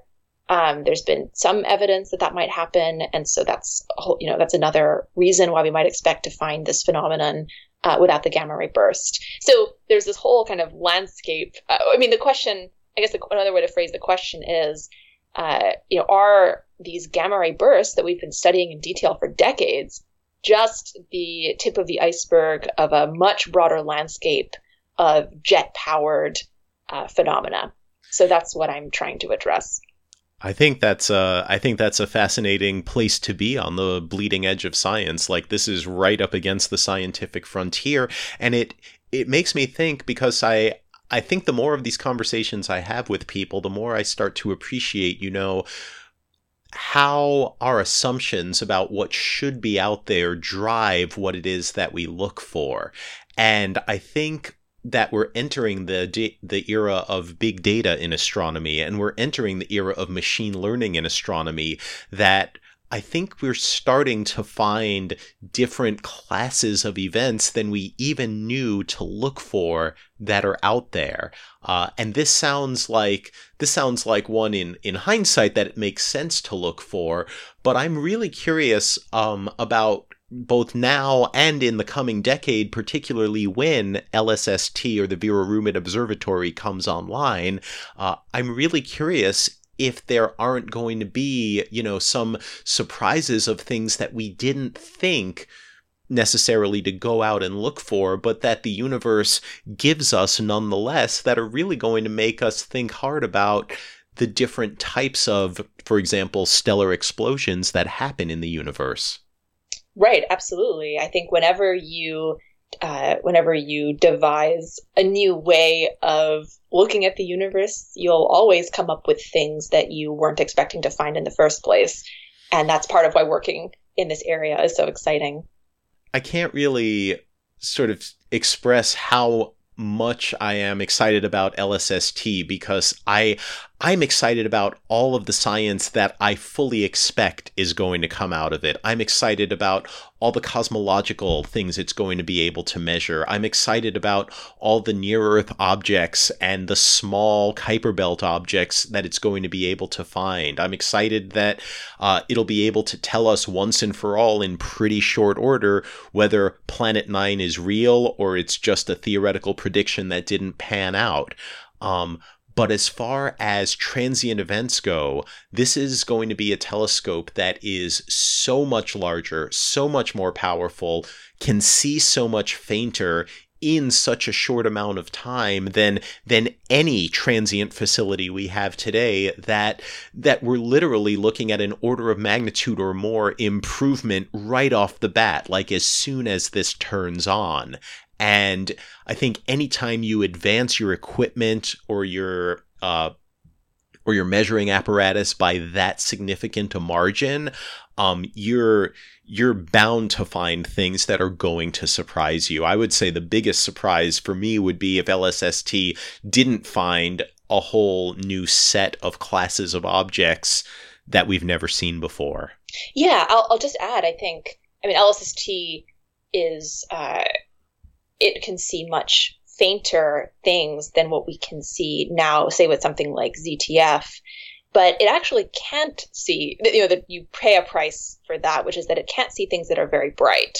B: Um, there's been some evidence that that might happen, and so that's you know that's another reason why we might expect to find this phenomenon uh, without the gamma ray burst. So there's this whole kind of landscape. Uh, I mean, the question, I guess, the, another way to phrase the question is uh, you know, are these gamma ray bursts that we've been studying in detail for decades just the tip of the iceberg of a much broader landscape of jet powered uh, phenomena? So that's what I'm trying to address.
A: I think that's a, I think that's a fascinating place to be on the bleeding edge of science. Like this is right up against the scientific frontier, and it it makes me think because I I think the more of these conversations I have with people, the more I start to appreciate, you know, how our assumptions about what should be out there drive what it is that we look for. And I think that we're entering the the era of big data in astronomy and we're entering the era of machine learning in astronomy that I think we're starting to find different classes of events than we even knew to look for that are out there. Uh, and this sounds like this sounds like one in in hindsight that it makes sense to look for. But I'm really curious um, about both now and in the coming decade, particularly when LSST or the Vera Rubin Observatory comes online. Uh, I'm really curious if there aren't going to be, you know, some surprises of things that we didn't think necessarily to go out and look for, but that the universe gives us nonetheless that are really going to make us think hard about the different types of, for example, stellar explosions that happen in the universe.
B: Right, absolutely. I think whenever you uh, whenever you devise a new way of looking at the universe, you'll always come up with things that you weren't expecting to find in the first place. And that's part of why working in this area is so exciting.
A: I can't really sort of express how much I am excited about LSST because I I'm excited about all of the science that I fully expect is going to come out of it. I'm excited about all the cosmological things it's going to be able to measure. I'm excited about all the near Earth objects and the small Kuiper Belt objects that it's going to be able to find. I'm excited that uh, it'll be able to tell us once and for all in pretty short order whether Planet Nine is real or it's just a theoretical prediction that didn't pan out. Um, but as far as transient events go, this is going to be a telescope that is so much larger, so much more powerful, can see so much fainter in such a short amount of time than than any transient facility we have today that that we're literally looking at an order of magnitude or more improvement right off the bat like as soon as this turns on and I think anytime you advance your equipment or your uh, or your measuring apparatus by that significant a margin, um, you're you're bound to find things that are going to surprise you. I would say the biggest surprise for me would be if LSST didn't find a whole new set of classes of objects that we've never seen before.
B: Yeah, I'll, I'll just add. I think I mean LSST is uh, it can see much fainter things than what we can see now, say with something like ZTF. but it actually can't see, you know, that you pay a price for that, which is that it can't see things that are very bright.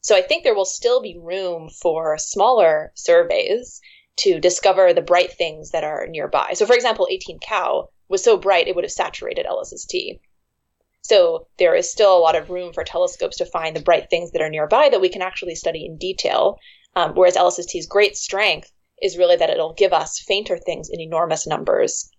B: So I think there will still be room for smaller surveys to discover the bright things that are nearby. So, for example, 18 Cow was so bright it would have saturated LSST. So there is still a lot of room for telescopes to find the bright things that are nearby that we can actually study in detail. Um, whereas LSST's great strength is really that it'll give us fainter things in enormous numbers.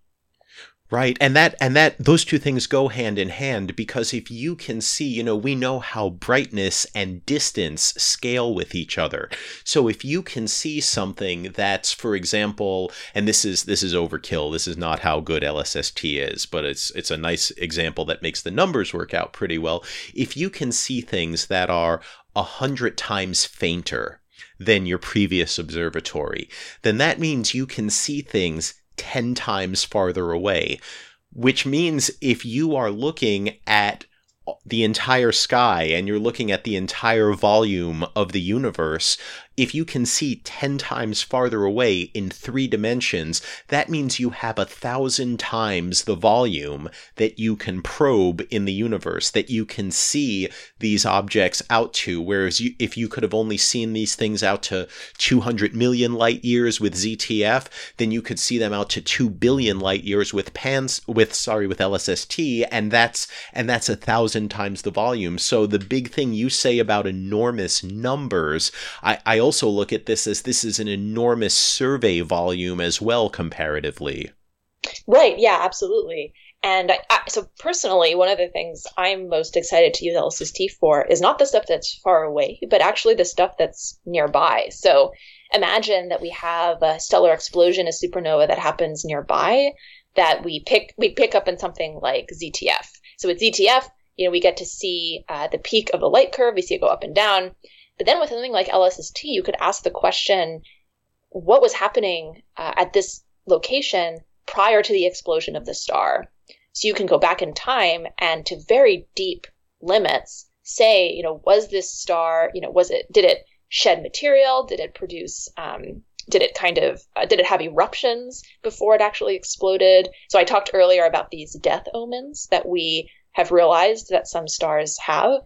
A: Right. And that and that those two things go hand in hand because if you can see, you know, we know how brightness and distance scale with each other. So if you can see something that's for example, and this is this is overkill. This is not how good LSST is, but it's it's a nice example that makes the numbers work out pretty well. If you can see things that are a hundred times fainter than your previous observatory, then that means you can see things 10 times farther away, which means if you are looking at the entire sky and you're looking at the entire volume of the universe, if you can see 10 times farther away in three dimensions, that means you have a thousand times the volume that you can probe in the universe, that you can see these objects out to. Whereas you, if you could have only seen these things out to 200 million light years with ZTF, then you could see them out to 2 billion light years with PANS, with, sorry, with LSST, and that's, and that's a thousand times the volume. So the big thing you say about enormous numbers, I, I also look at this as this is an enormous survey volume as well, comparatively.
B: Right. Yeah, absolutely. And I, I, so personally, one of the things I'm most excited to use LSST for is not the stuff that's far away, but actually the stuff that's nearby. So imagine that we have a stellar explosion, a supernova that happens nearby that we pick we pick up in something like ZTF. So with ZTF, you know, we get to see uh, the peak of the light curve. We see it go up and down. But then with something like LSST, you could ask the question, what was happening uh, at this location prior to the explosion of the star? So you can go back in time and to very deep limits say, you know, was this star, you know, was it, did it shed material? Did it produce, um, did it kind of, uh, did it have eruptions before it actually exploded? So I talked earlier about these death omens that we have realized that some stars have.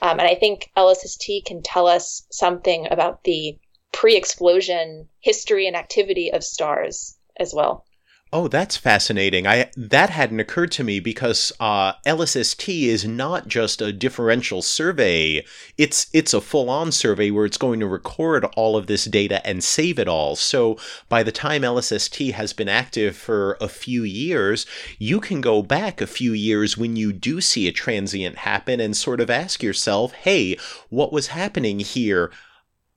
B: Um, and I think LSST can tell us something about the pre explosion history and activity of stars as well.
A: Oh, that's fascinating. I that hadn't occurred to me because uh, LSST is not just a differential survey. It's it's a full-on survey where it's going to record all of this data and save it all. So by the time LSST has been active for a few years, you can go back a few years when you do see a transient happen and sort of ask yourself, "Hey, what was happening here?"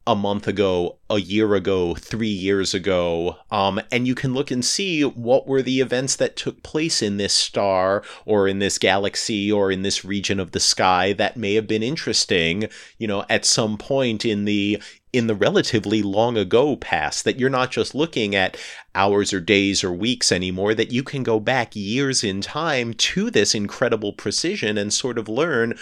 A: A month ago, a year ago, three years ago, um, and you can look and see what were the events that took place in this star or in this galaxy or in this region of the sky that may have been interesting, you know, at some point in the in the relatively long ago past that you're not just looking at hours or days or weeks anymore that you can go back years in time to this incredible precision and sort of learn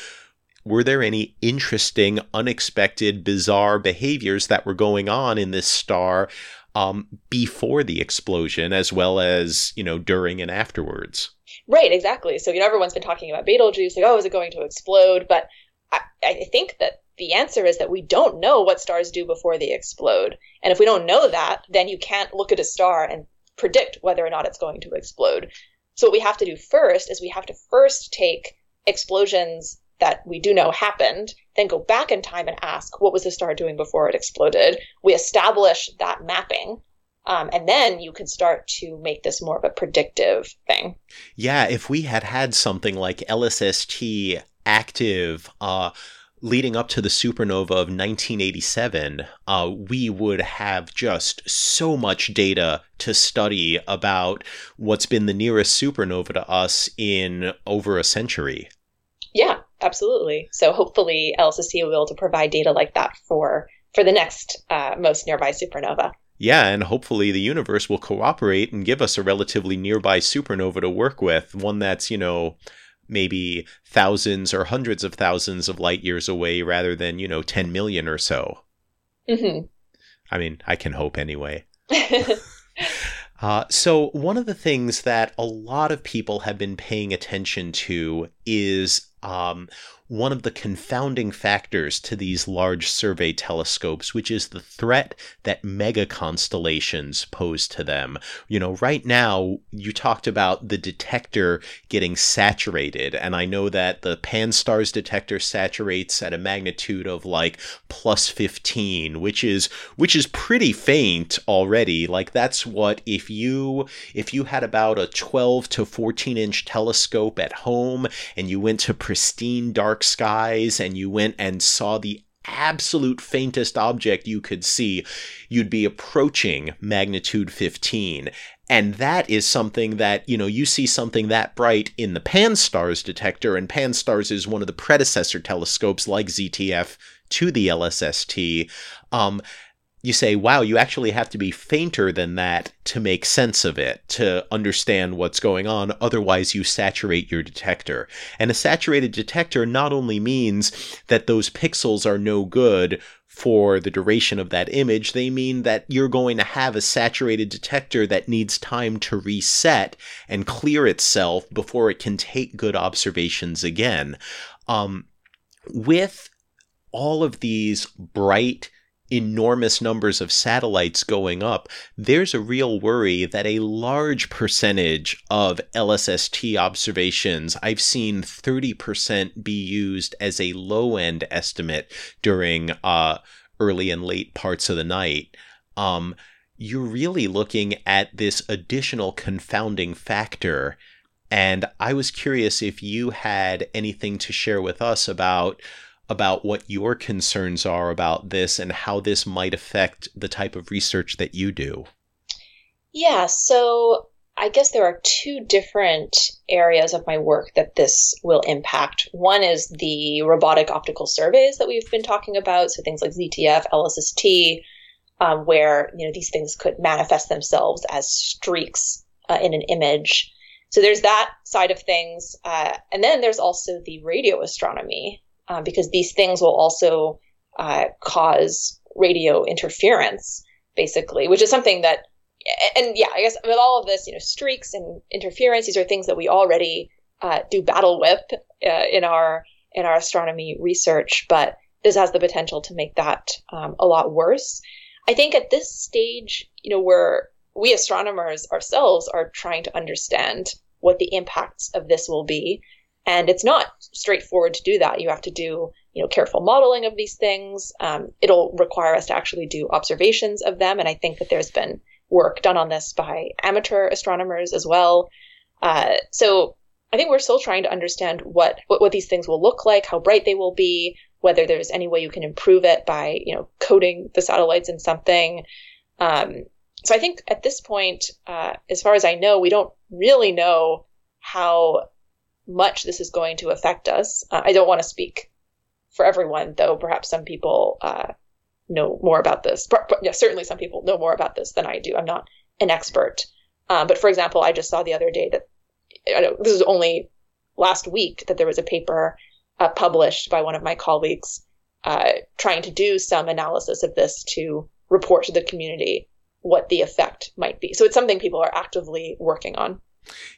A: were there any interesting, unexpected, bizarre behaviors that were going on in this star um, before the explosion, as well as you know during and afterwards?
B: Right, exactly. So you know everyone's been talking about Betelgeuse, like oh, is it going to explode? But I, I think that the answer is that we don't know what stars do before they explode, and if we don't know that, then you can't look at a star and predict whether or not it's going to explode. So what we have to do first is we have to first take explosions that we do know happened, then go back in time and ask what was the star doing before it exploded. We establish that mapping. Um, and then you can start to make this more of a predictive thing.
A: Yeah, if we had had something like LSST active, uh, leading up to the supernova of 1987, uh, we would have just so much data to study about what's been the nearest supernova to us in over a century.
B: Absolutely. So hopefully LSST will be able to provide data like that for for the next uh, most nearby supernova.
A: Yeah, and hopefully the universe will cooperate and give us a relatively nearby supernova to work with, one that's, you know, maybe thousands or hundreds of thousands of light years away rather than, you know, 10 million or so. Mm-hmm. I mean, I can hope anyway. Uh, so, one of the things that a lot of people have been paying attention to is um, one of the confounding factors to these large survey telescopes, which is the threat that mega constellations pose to them. You know, right now, you talked about the detector getting saturated, and I know that the Pan-STARRS detector saturates at a magnitude of like plus 15, which is which is pretty faint already. Like that's what if you if you had about a 12 to 14 inch telescope at home and you went to pristine dark dark skies and you went and saw the absolute faintest object you could see, you'd be approaching magnitude 15. And that is something that, you know, you see something that bright in the Pan-STARRS detector, and Pan-STARRS is one of the predecessor telescopes like ZTF to the LSST. Um, you say, wow, you actually have to be fainter than that to make sense of it, to understand what's going on. Otherwise, you saturate your detector. And a saturated detector not only means that those pixels are no good for the duration of that image, they mean that you're going to have a saturated detector that needs time to reset and clear itself before it can take good observations again. Um, with all of these bright, enormous numbers of satellites going up, there's a real worry that a large percentage of LSST observations, I've seen 30% be used as a low end estimate during uh, early and late parts of the night. Um, you're really looking at this additional confounding factor. And I was curious if you had anything to share with us about about what your concerns are about this and how this might affect the type of research that you do.
B: Yeah, so I guess there are two different areas of my work that this will impact. One is the robotic optical surveys that we've been talking about, so things like ZTF, LSST, um, where you know these things could manifest themselves as streaks uh, in an image. So there's that side of things, uh, and then there's also the radio astronomy, uh, because these things will also uh, cause radio interference, basically, which is something that, and yeah, I guess with all of this, you know, streaks and interference, these are things that we already uh, do battle with uh, in our in our astronomy research, but this has the potential to make that um, a lot worse. I think at this stage, you know, we're we astronomers ourselves are trying to understand what the impacts of this will be and it's not straightforward to do that. You have to do, you know, careful modeling of these things. Um, it'll require us to actually do observations of them. And I think that there's been work done on this by amateur astronomers as well. Uh, so I think we're still trying to understand what, what, what these things will look like, how bright they will be, whether there's any way you can improve it by, you know, coating the satellites in something. Um, so I think at this point, uh, as far as I know, we don't really know how much this is going to affect us. Uh, I don't want to speak for everyone, though. Perhaps some people uh, know more about this. But, but, yeah, certainly some people know more about this than I do. I'm not an expert. Um, but for example, I just saw the other day that this is only last week that there was a paper uh, published by one of my colleagues uh, trying to do some analysis of this to report to the community what the effect might be. So it's something people are actively working on.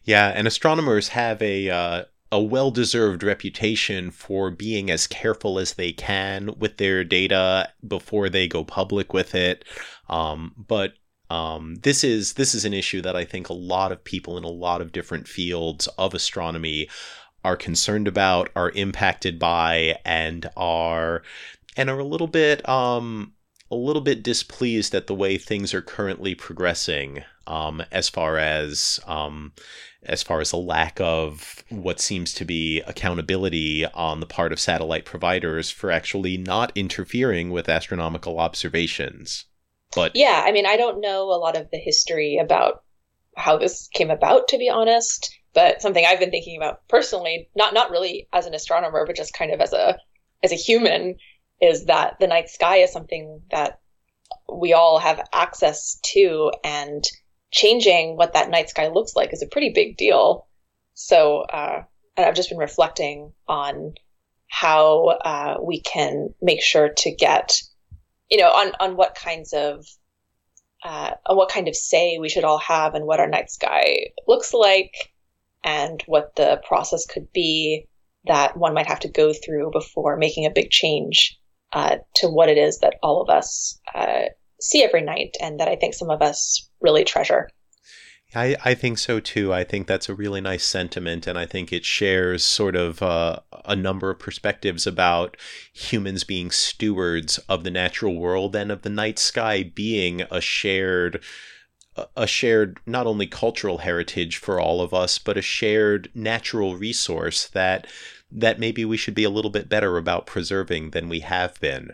A: Yeah, and astronomers have a uh, a well deserved reputation for being as careful as they can with their data before they go public with it. Um, but um, this is this is an issue that I think a lot of people in a lot of different fields of astronomy are concerned about, are impacted by, and are and are a little bit um, a little bit displeased at the way things are currently progressing um, as far as um, as far as a lack of what seems to be accountability on the part of satellite providers for actually not interfering with astronomical observations. But
B: yeah, I mean, I don't know a lot of the history about how this came about, to be honest. But something I've been thinking about personally, not not really as an astronomer, but just kind of as a as a human, is that the night sky is something that we all have access to, and changing what that night sky looks like is a pretty big deal. So, uh, and I've just been reflecting on how uh, we can make sure to get, you know, on on what kinds of uh, what kind of say we should all have in what our night sky looks like and what the process could be that one might have to go through before making a big change uh, to what it is that all of us uh, see every night and that I think some of us really treasure.
A: I, I think so too. I think that's a really nice sentiment, and I think it shares sort of uh, a number of perspectives about humans being stewards of the natural world and of the night sky being a shared a shared not only cultural heritage for all of us but a shared natural resource that that maybe we should be a little bit better about preserving than we have been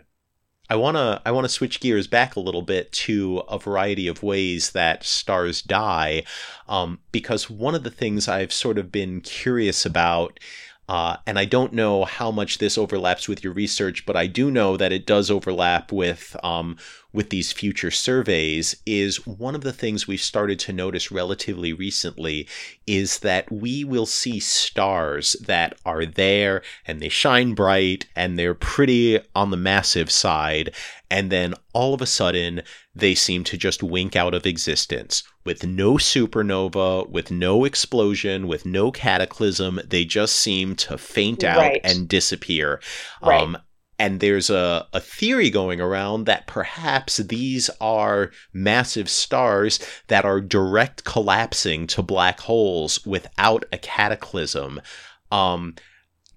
A: I want to I want to switch gears back a little bit to a variety of ways that stars die, um, because one of the things I've sort of been curious about uh, and I don't know how much this overlaps with your research, but I do know that it does overlap with um, with these future surveys. Is one of the things we've started to notice relatively recently is that we will see stars that are there and they shine bright and they're pretty on the massive side, and then all of a sudden they seem to just wink out of existence with no supernova, with no explosion, with no cataclysm. They just seem to faint out right. and disappear. Right. Um, and there's a, a theory going around that perhaps these are massive stars that are direct collapsing to black holes without a cataclysm. Um,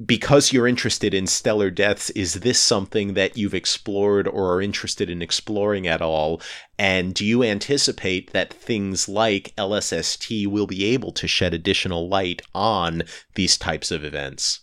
A: because you're interested in stellar deaths, is this something that you've explored or are interested in exploring at all? And do you anticipate that things like LSST will be able to shed additional light on these types of events?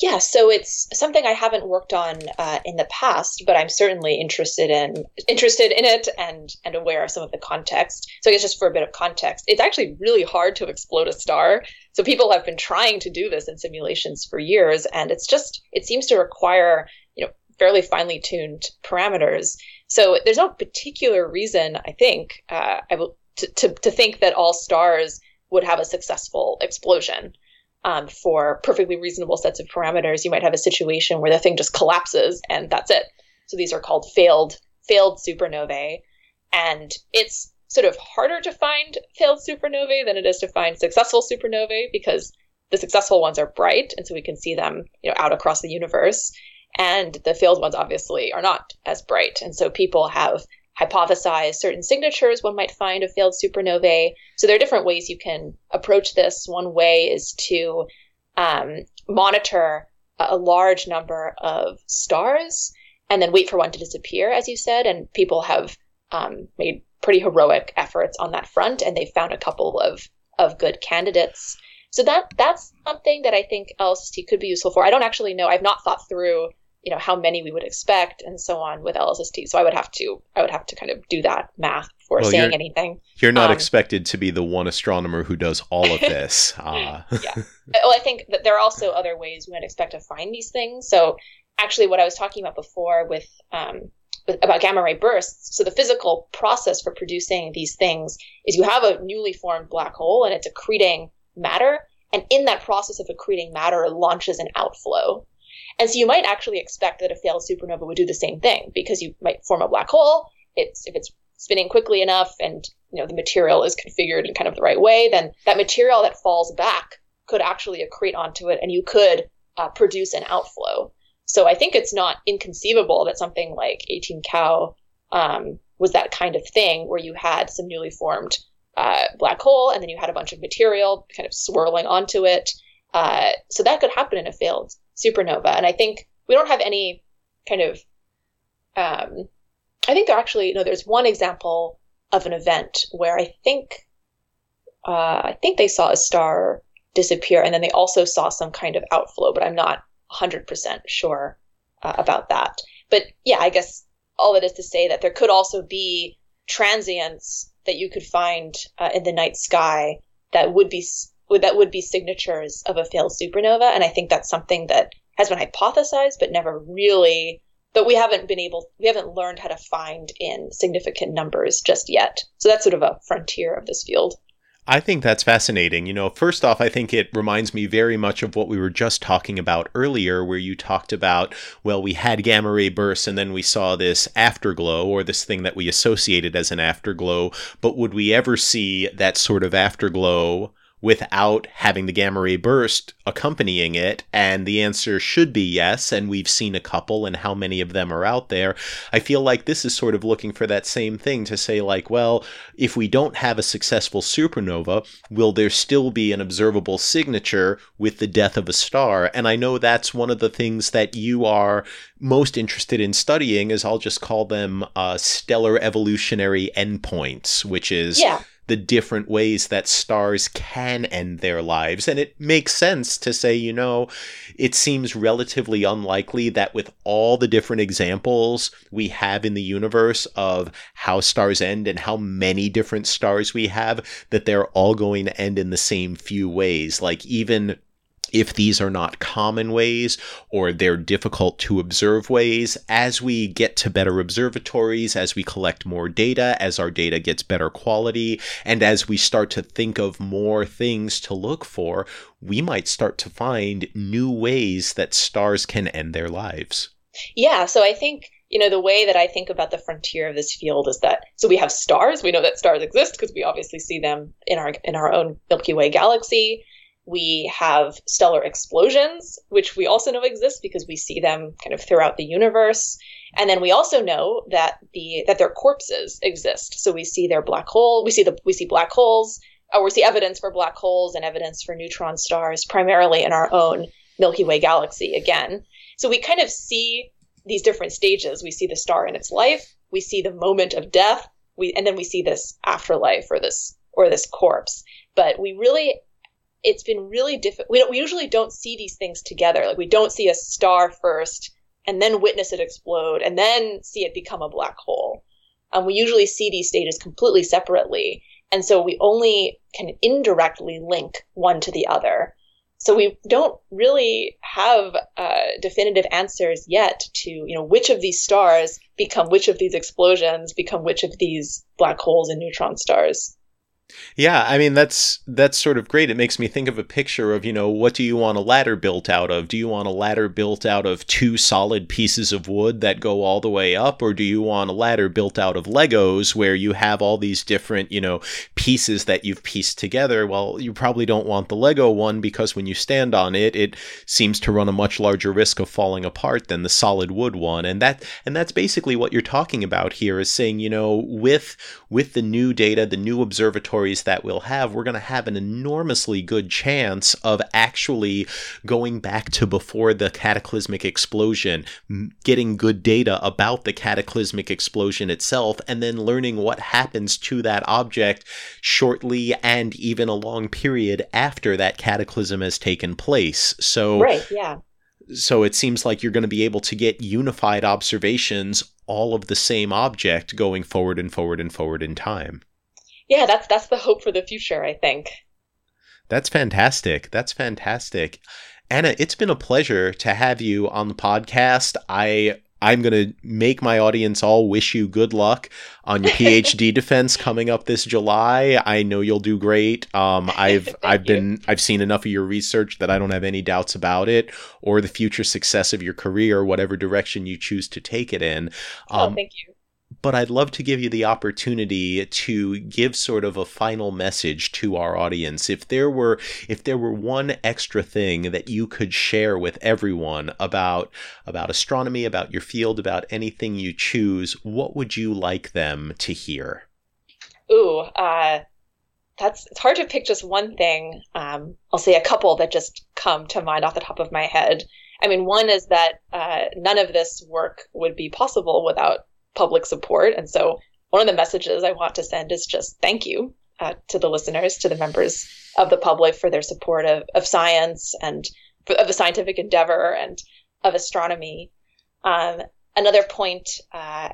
B: Yeah, so it's something I haven't worked on uh, in the past, but I'm certainly interested in interested in it and and aware of some of the context. So I guess just for a bit of context, it's actually really hard to explode a star. So people have been trying to do this in simulations for years, and it's just it seems to require you know fairly finely tuned parameters. So there's no particular reason I think uh, I will to, to to think that all stars would have a successful explosion um, for perfectly reasonable sets of parameters, you might have a situation where the thing just collapses and that's it. So these are called failed failed supernovae, and it's sort of harder to find failed supernovae than it is to find successful supernovae because the successful ones are bright, and so we can see them, you know, out across the universe. And the failed ones obviously are not as bright, and so people have hypothesize certain signatures one might find of failed supernovae. So there are different ways you can approach this. One way is to um, monitor a large number of stars and then wait for one to disappear, as you said. And people have um, made pretty heroic efforts on that front, and they've found a couple of of good candidates. So that that's something that I think LSST could be useful for. I don't actually know. I've not thought through you know how many we would expect and so on with LSST. So I would have to I would have to kind of do that math before well, saying anything.
A: You're not um, expected to be the one astronomer who does all of this.
B: Uh. yeah. Well, I think that there are also other ways we might expect to find these things. So actually, what I was talking about before with um, about gamma ray bursts. So the physical process for producing these things is you have a newly formed black hole and it's accreting matter. And in that process of accreting matter, launches an outflow. And so you might actually expect that a failed supernova would do the same thing because you might form a black hole. It's if it's spinning quickly enough and you know the material is configured in kind of the right way, then that material that falls back could actually accrete onto it, and you could uh, produce an outflow. So I think it's not inconceivable that something like 18 Cow um, was that kind of thing where you had some newly formed uh, black hole and then you had a bunch of material kind of swirling onto it. Uh, so that could happen in a failed supernova. And I think we don't have any kind of, um, I think there actually, no, there's one example of an event where I think, uh, I think they saw a star disappear and then they also saw some kind of outflow, but I'm not 100% sure uh, about that. But yeah, I guess all that is to say that there could also be transients that you could find uh, in the night sky that would be that would be signatures of a failed supernova. And I think that's something that has been hypothesized, but never really, that we haven't been able, we haven't learned how to find in significant numbers just yet. So that's sort of a frontier of this field.
A: I think that's fascinating. You know, first off, I think it reminds me very much of what we were just talking about earlier, where you talked about, well, we had gamma ray bursts and then we saw this afterglow or this thing that we associated as an afterglow. But would we ever see that sort of afterglow without having the gamma ray burst accompanying it? And the answer should be yes. And we've seen a couple and how many of them are out there. I feel like this is sort of looking for that same thing to say, like, well, if we don't have a successful supernova, will there still be an observable signature with the death of a star? And I know that's one of the things that you are most interested in studying, is I'll just call them uh, stellar evolutionary endpoints, which is.
B: Yeah
A: the different ways that stars can end their lives. And it makes sense to say, you know, it seems relatively unlikely that with all the different examples we have in the universe of how stars end and how many different stars we have, that they're all going to end in the same few ways. Like even if these are not common ways or they're difficult to observe ways, as we get to better observatories, as we collect more data, as our data gets better quality, and as we start to think of more things to look for, we might start to find new ways that stars can end their lives.
B: Yeah, so I think you know the way that i think about the frontier of this field is that so we have stars we know that stars exist because we obviously see them in our in our own milky way galaxy we have stellar explosions, which we also know exist because we see them kind of throughout the universe. And then we also know that the that their corpses exist. So we see their black hole, we see the we see black holes, or we see evidence for black holes and evidence for neutron stars, primarily in our own Milky Way galaxy again. So we kind of see these different stages. We see the star in its life, we see the moment of death, we and then we see this afterlife or this or this corpse. But we really it's been really difficult. We, we usually don't see these things together. Like we don't see a star first and then witness it explode and then see it become a black hole. Um, we usually see these stages completely separately. And so we only can indirectly link one to the other. So we don't really have uh, definitive answers yet to, you know, which of these stars become which of these explosions, become which of these black holes and neutron stars.
A: Yeah, I mean that's that's sort of great. It makes me think of a picture of, you know, what do you want a ladder built out of? Do you want a ladder built out of two solid pieces of wood that go all the way up or do you want a ladder built out of Legos where you have all these different, you know, pieces that you've pieced together? Well, you probably don't want the Lego one because when you stand on it, it seems to run a much larger risk of falling apart than the solid wood one. And that and that's basically what you're talking about here is saying, you know, with with the new data, the new observatory that we'll have, we're going to have an enormously good chance of actually going back to before the cataclysmic explosion, getting good data about the cataclysmic explosion itself, and then learning what happens to that object shortly and even a long period after that cataclysm has taken place. So,
B: right, yeah.
A: So it seems like you're going to be able to get unified observations all of the same object going forward and forward and forward in time
B: yeah, that's that's the hope for the future, I think.
A: That's fantastic. That's fantastic. Anna, it's been a pleasure to have you on the podcast. I I'm going to make my audience all wish you good luck on your PhD defense coming up this July. I know you'll do great. Um, I've I've been you. I've seen enough of your research that I don't have any doubts about it or the future success of your career, whatever direction you choose to take it in.
B: Oh, um, oh, thank you
A: but I'd love to give you the opportunity to give sort of a final message to our audience. If there were if there were one extra thing that you could share with everyone about about astronomy, about your field, about anything you choose, what would you like them to hear?
B: Ooh, uh, that's it's hard to pick just one thing. Um, I'll say a couple that just come to mind off the top of my head. I mean, one is that uh, none of this work would be possible without public support. And so one of the messages I want to send is just thank you uh, to the listeners, to the members of the public for their support of, of science and of the scientific endeavor and of astronomy. Um, another point uh,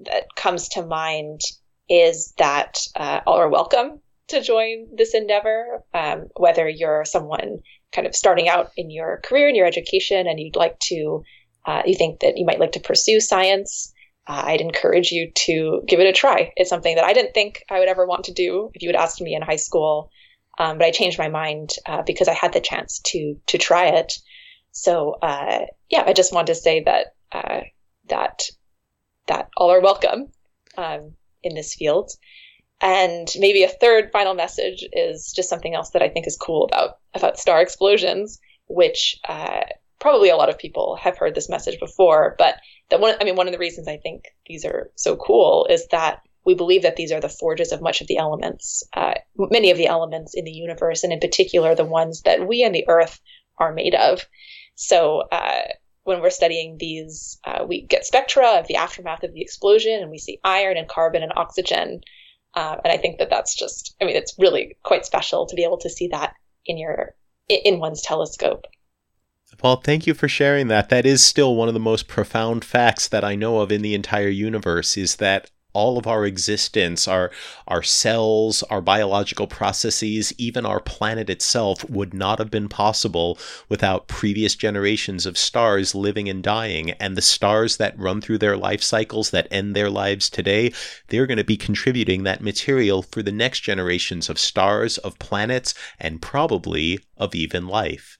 B: that comes to mind is that uh, all are welcome to join this endeavor, um, whether you're someone kind of starting out in your career in your education and you'd like to, uh, you think that you might like to pursue science I'd encourage you to give it a try. It's something that I didn't think I would ever want to do if you had asked me in high school, um, but I changed my mind uh, because I had the chance to to try it. So uh, yeah, I just wanted to say that uh, that that all are welcome um, in this field. And maybe a third final message is just something else that I think is cool about about star explosions, which uh, probably a lot of people have heard this message before, but that one, I mean, one of the reasons I think these are so cool is that we believe that these are the forges of much of the elements, uh, many of the elements in the universe, and in particular the ones that we and the Earth are made of. So uh, when we're studying these, uh, we get spectra of the aftermath of the explosion, and we see iron and carbon and oxygen. Uh, and I think that that's just, I mean, it's really quite special to be able to see that in your in one's telescope.
A: Well, thank you for sharing that. That is still one of the most profound facts that I know of in the entire universe is that all of our existence, our our cells, our biological processes, even our planet itself would not have been possible without previous generations of stars living and dying. And the stars that run through their life cycles that end their lives today, they're going to be contributing that material for the next generations of stars, of planets, and probably of even life.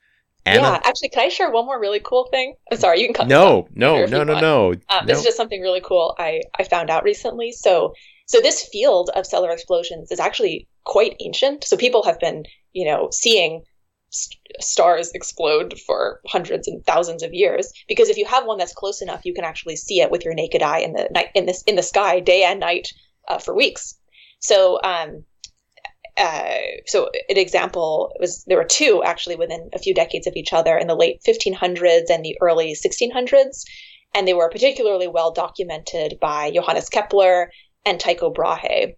B: Anna? Yeah, actually, can I share one more really cool thing? I'm sorry, you can cut.
A: No, no, no, no, no.
B: Um, this is just something really cool I I found out recently. So so this field of stellar explosions is actually quite ancient. So people have been you know seeing st- stars explode for hundreds and thousands of years because if you have one that's close enough, you can actually see it with your naked eye in the night in this in the sky day and night uh, for weeks. So um, uh, so an example was there were two actually within a few decades of each other in the late 1500s and the early 1600s, and they were particularly well documented by Johannes Kepler and Tycho Brahe.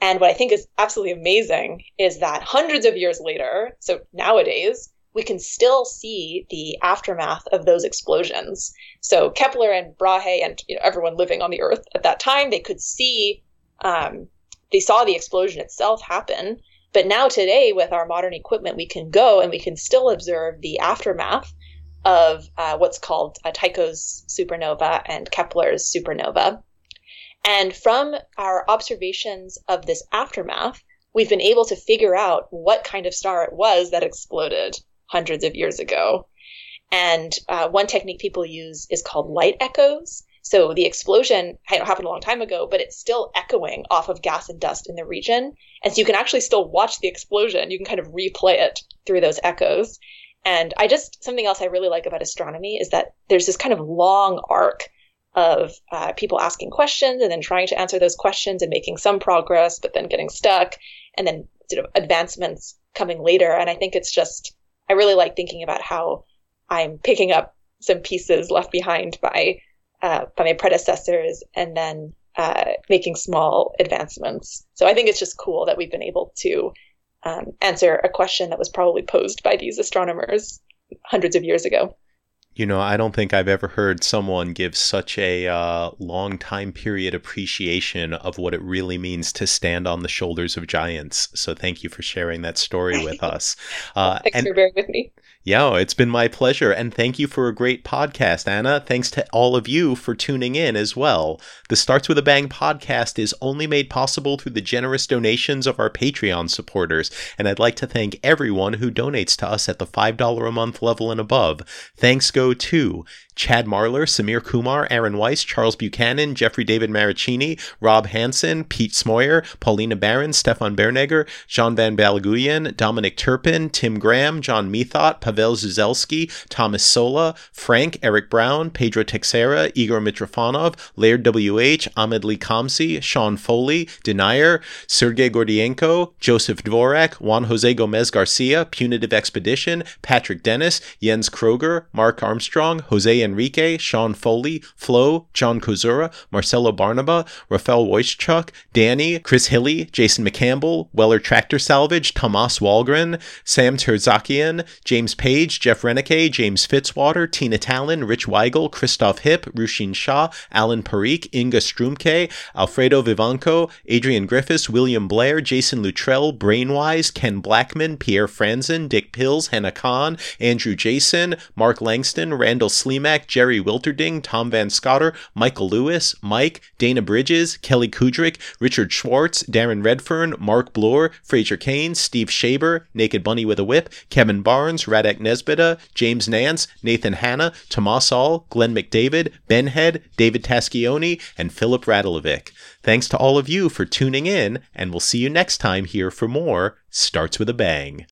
B: And what I think is absolutely amazing is that hundreds of years later, so nowadays, we can still see the aftermath of those explosions. So Kepler and Brahe and you know, everyone living on the Earth at that time, they could see um, they saw the explosion itself happen. But now today, with our modern equipment, we can go and we can still observe the aftermath of uh, what's called uh, Tycho's supernova and Kepler's supernova. And from our observations of this aftermath, we've been able to figure out what kind of star it was that exploded hundreds of years ago. And uh, one technique people use is called light echoes. So the explosion happened a long time ago, but it's still echoing off of gas and dust in the region. And so you can actually still watch the explosion. You can kind of replay it through those echoes. And I just, something else I really like about astronomy is that there's this kind of long arc of uh, people asking questions and then trying to answer those questions and making some progress, but then getting stuck, and then sort of advancements coming later. And I think it's just, I really like thinking about how I'm picking up some pieces left behind by uh, by my predecessors and then uh, making small advancements. So I think it's just cool that we've been able to um, answer a question that was probably posed by these astronomers hundreds of years ago.
A: You know, I don't think I've ever heard someone give such a uh, long time period appreciation of what it really means to stand on the shoulders of giants. So thank you for sharing that story with us.
B: Uh, Thanks and, for bearing with me.
A: Yeah, it's been my pleasure. And thank you for a great podcast, Anna. Thanks to all of you for tuning in as well. The Starts with a Bang podcast is only made possible through the generous donations of our Patreon supporters. And I'd like to thank everyone who donates to us at the $5 a month level and above. Thanks go to Chad Marler, Samir Kumar, Aaron Weiss, Charles Buchanan, Jeffrey David Maricini, Rob Hansen, Pete Smoyer, Paulina Barron, Stefan Bernegger, Jean Van Balaguyan, Dominic Turpin, Tim Graham, John Methot, Pavel Zuzelski, Thomas Sola, Frank, Eric Brown, Pedro Texera, Igor Mitrofanov, Laird WH, Ahmed Lee Kamsi, Sean Foley, Denier, Sergei Gordienko, Joseph Dvorak, Juan Jose Gomez Garcia, Punitive Expedition, Patrick Dennis, Jens Kroger, Mark Armstrong, Jose Enrique, Sean Foley, Flo, John Kozura, Marcelo Barnaba, Rafael Wojciechuk, Danny, Chris Hilly, Jason McCampbell, Weller Tractor Salvage, Tomas Walgren, Sam Terzakian, James Page, Jeff Renike, James Fitzwater, Tina Talon, Rich Weigel, Christoph Hipp, Rushin Shah, Alan Parikh, Inga Strumke, Alfredo Vivanco, Adrian Griffiths, William Blair, Jason Luttrell, Brainwise, Ken Blackman, Pierre Franzen, Dick Pills, Hannah Khan, Andrew Jason, Mark Langston, Randall Womack, Jerry Wilterding, Tom Van Scotter, Michael Lewis, Mike, Dana Bridges, Kelly Kudrick, Richard Schwartz, Darren Redfern, Mark Bloor, Fraser Kane, Steve Shaber, Naked Bunny with a Whip, Kevin Barnes, Radek Nesbita, James Nance, Nathan Hanna, Tomas All, Glenn McDavid, Ben Head, David Taschioni, and Philip Radolovic. Thanks to all of you for tuning in, and we'll see you next time here for more Starts with a Bang.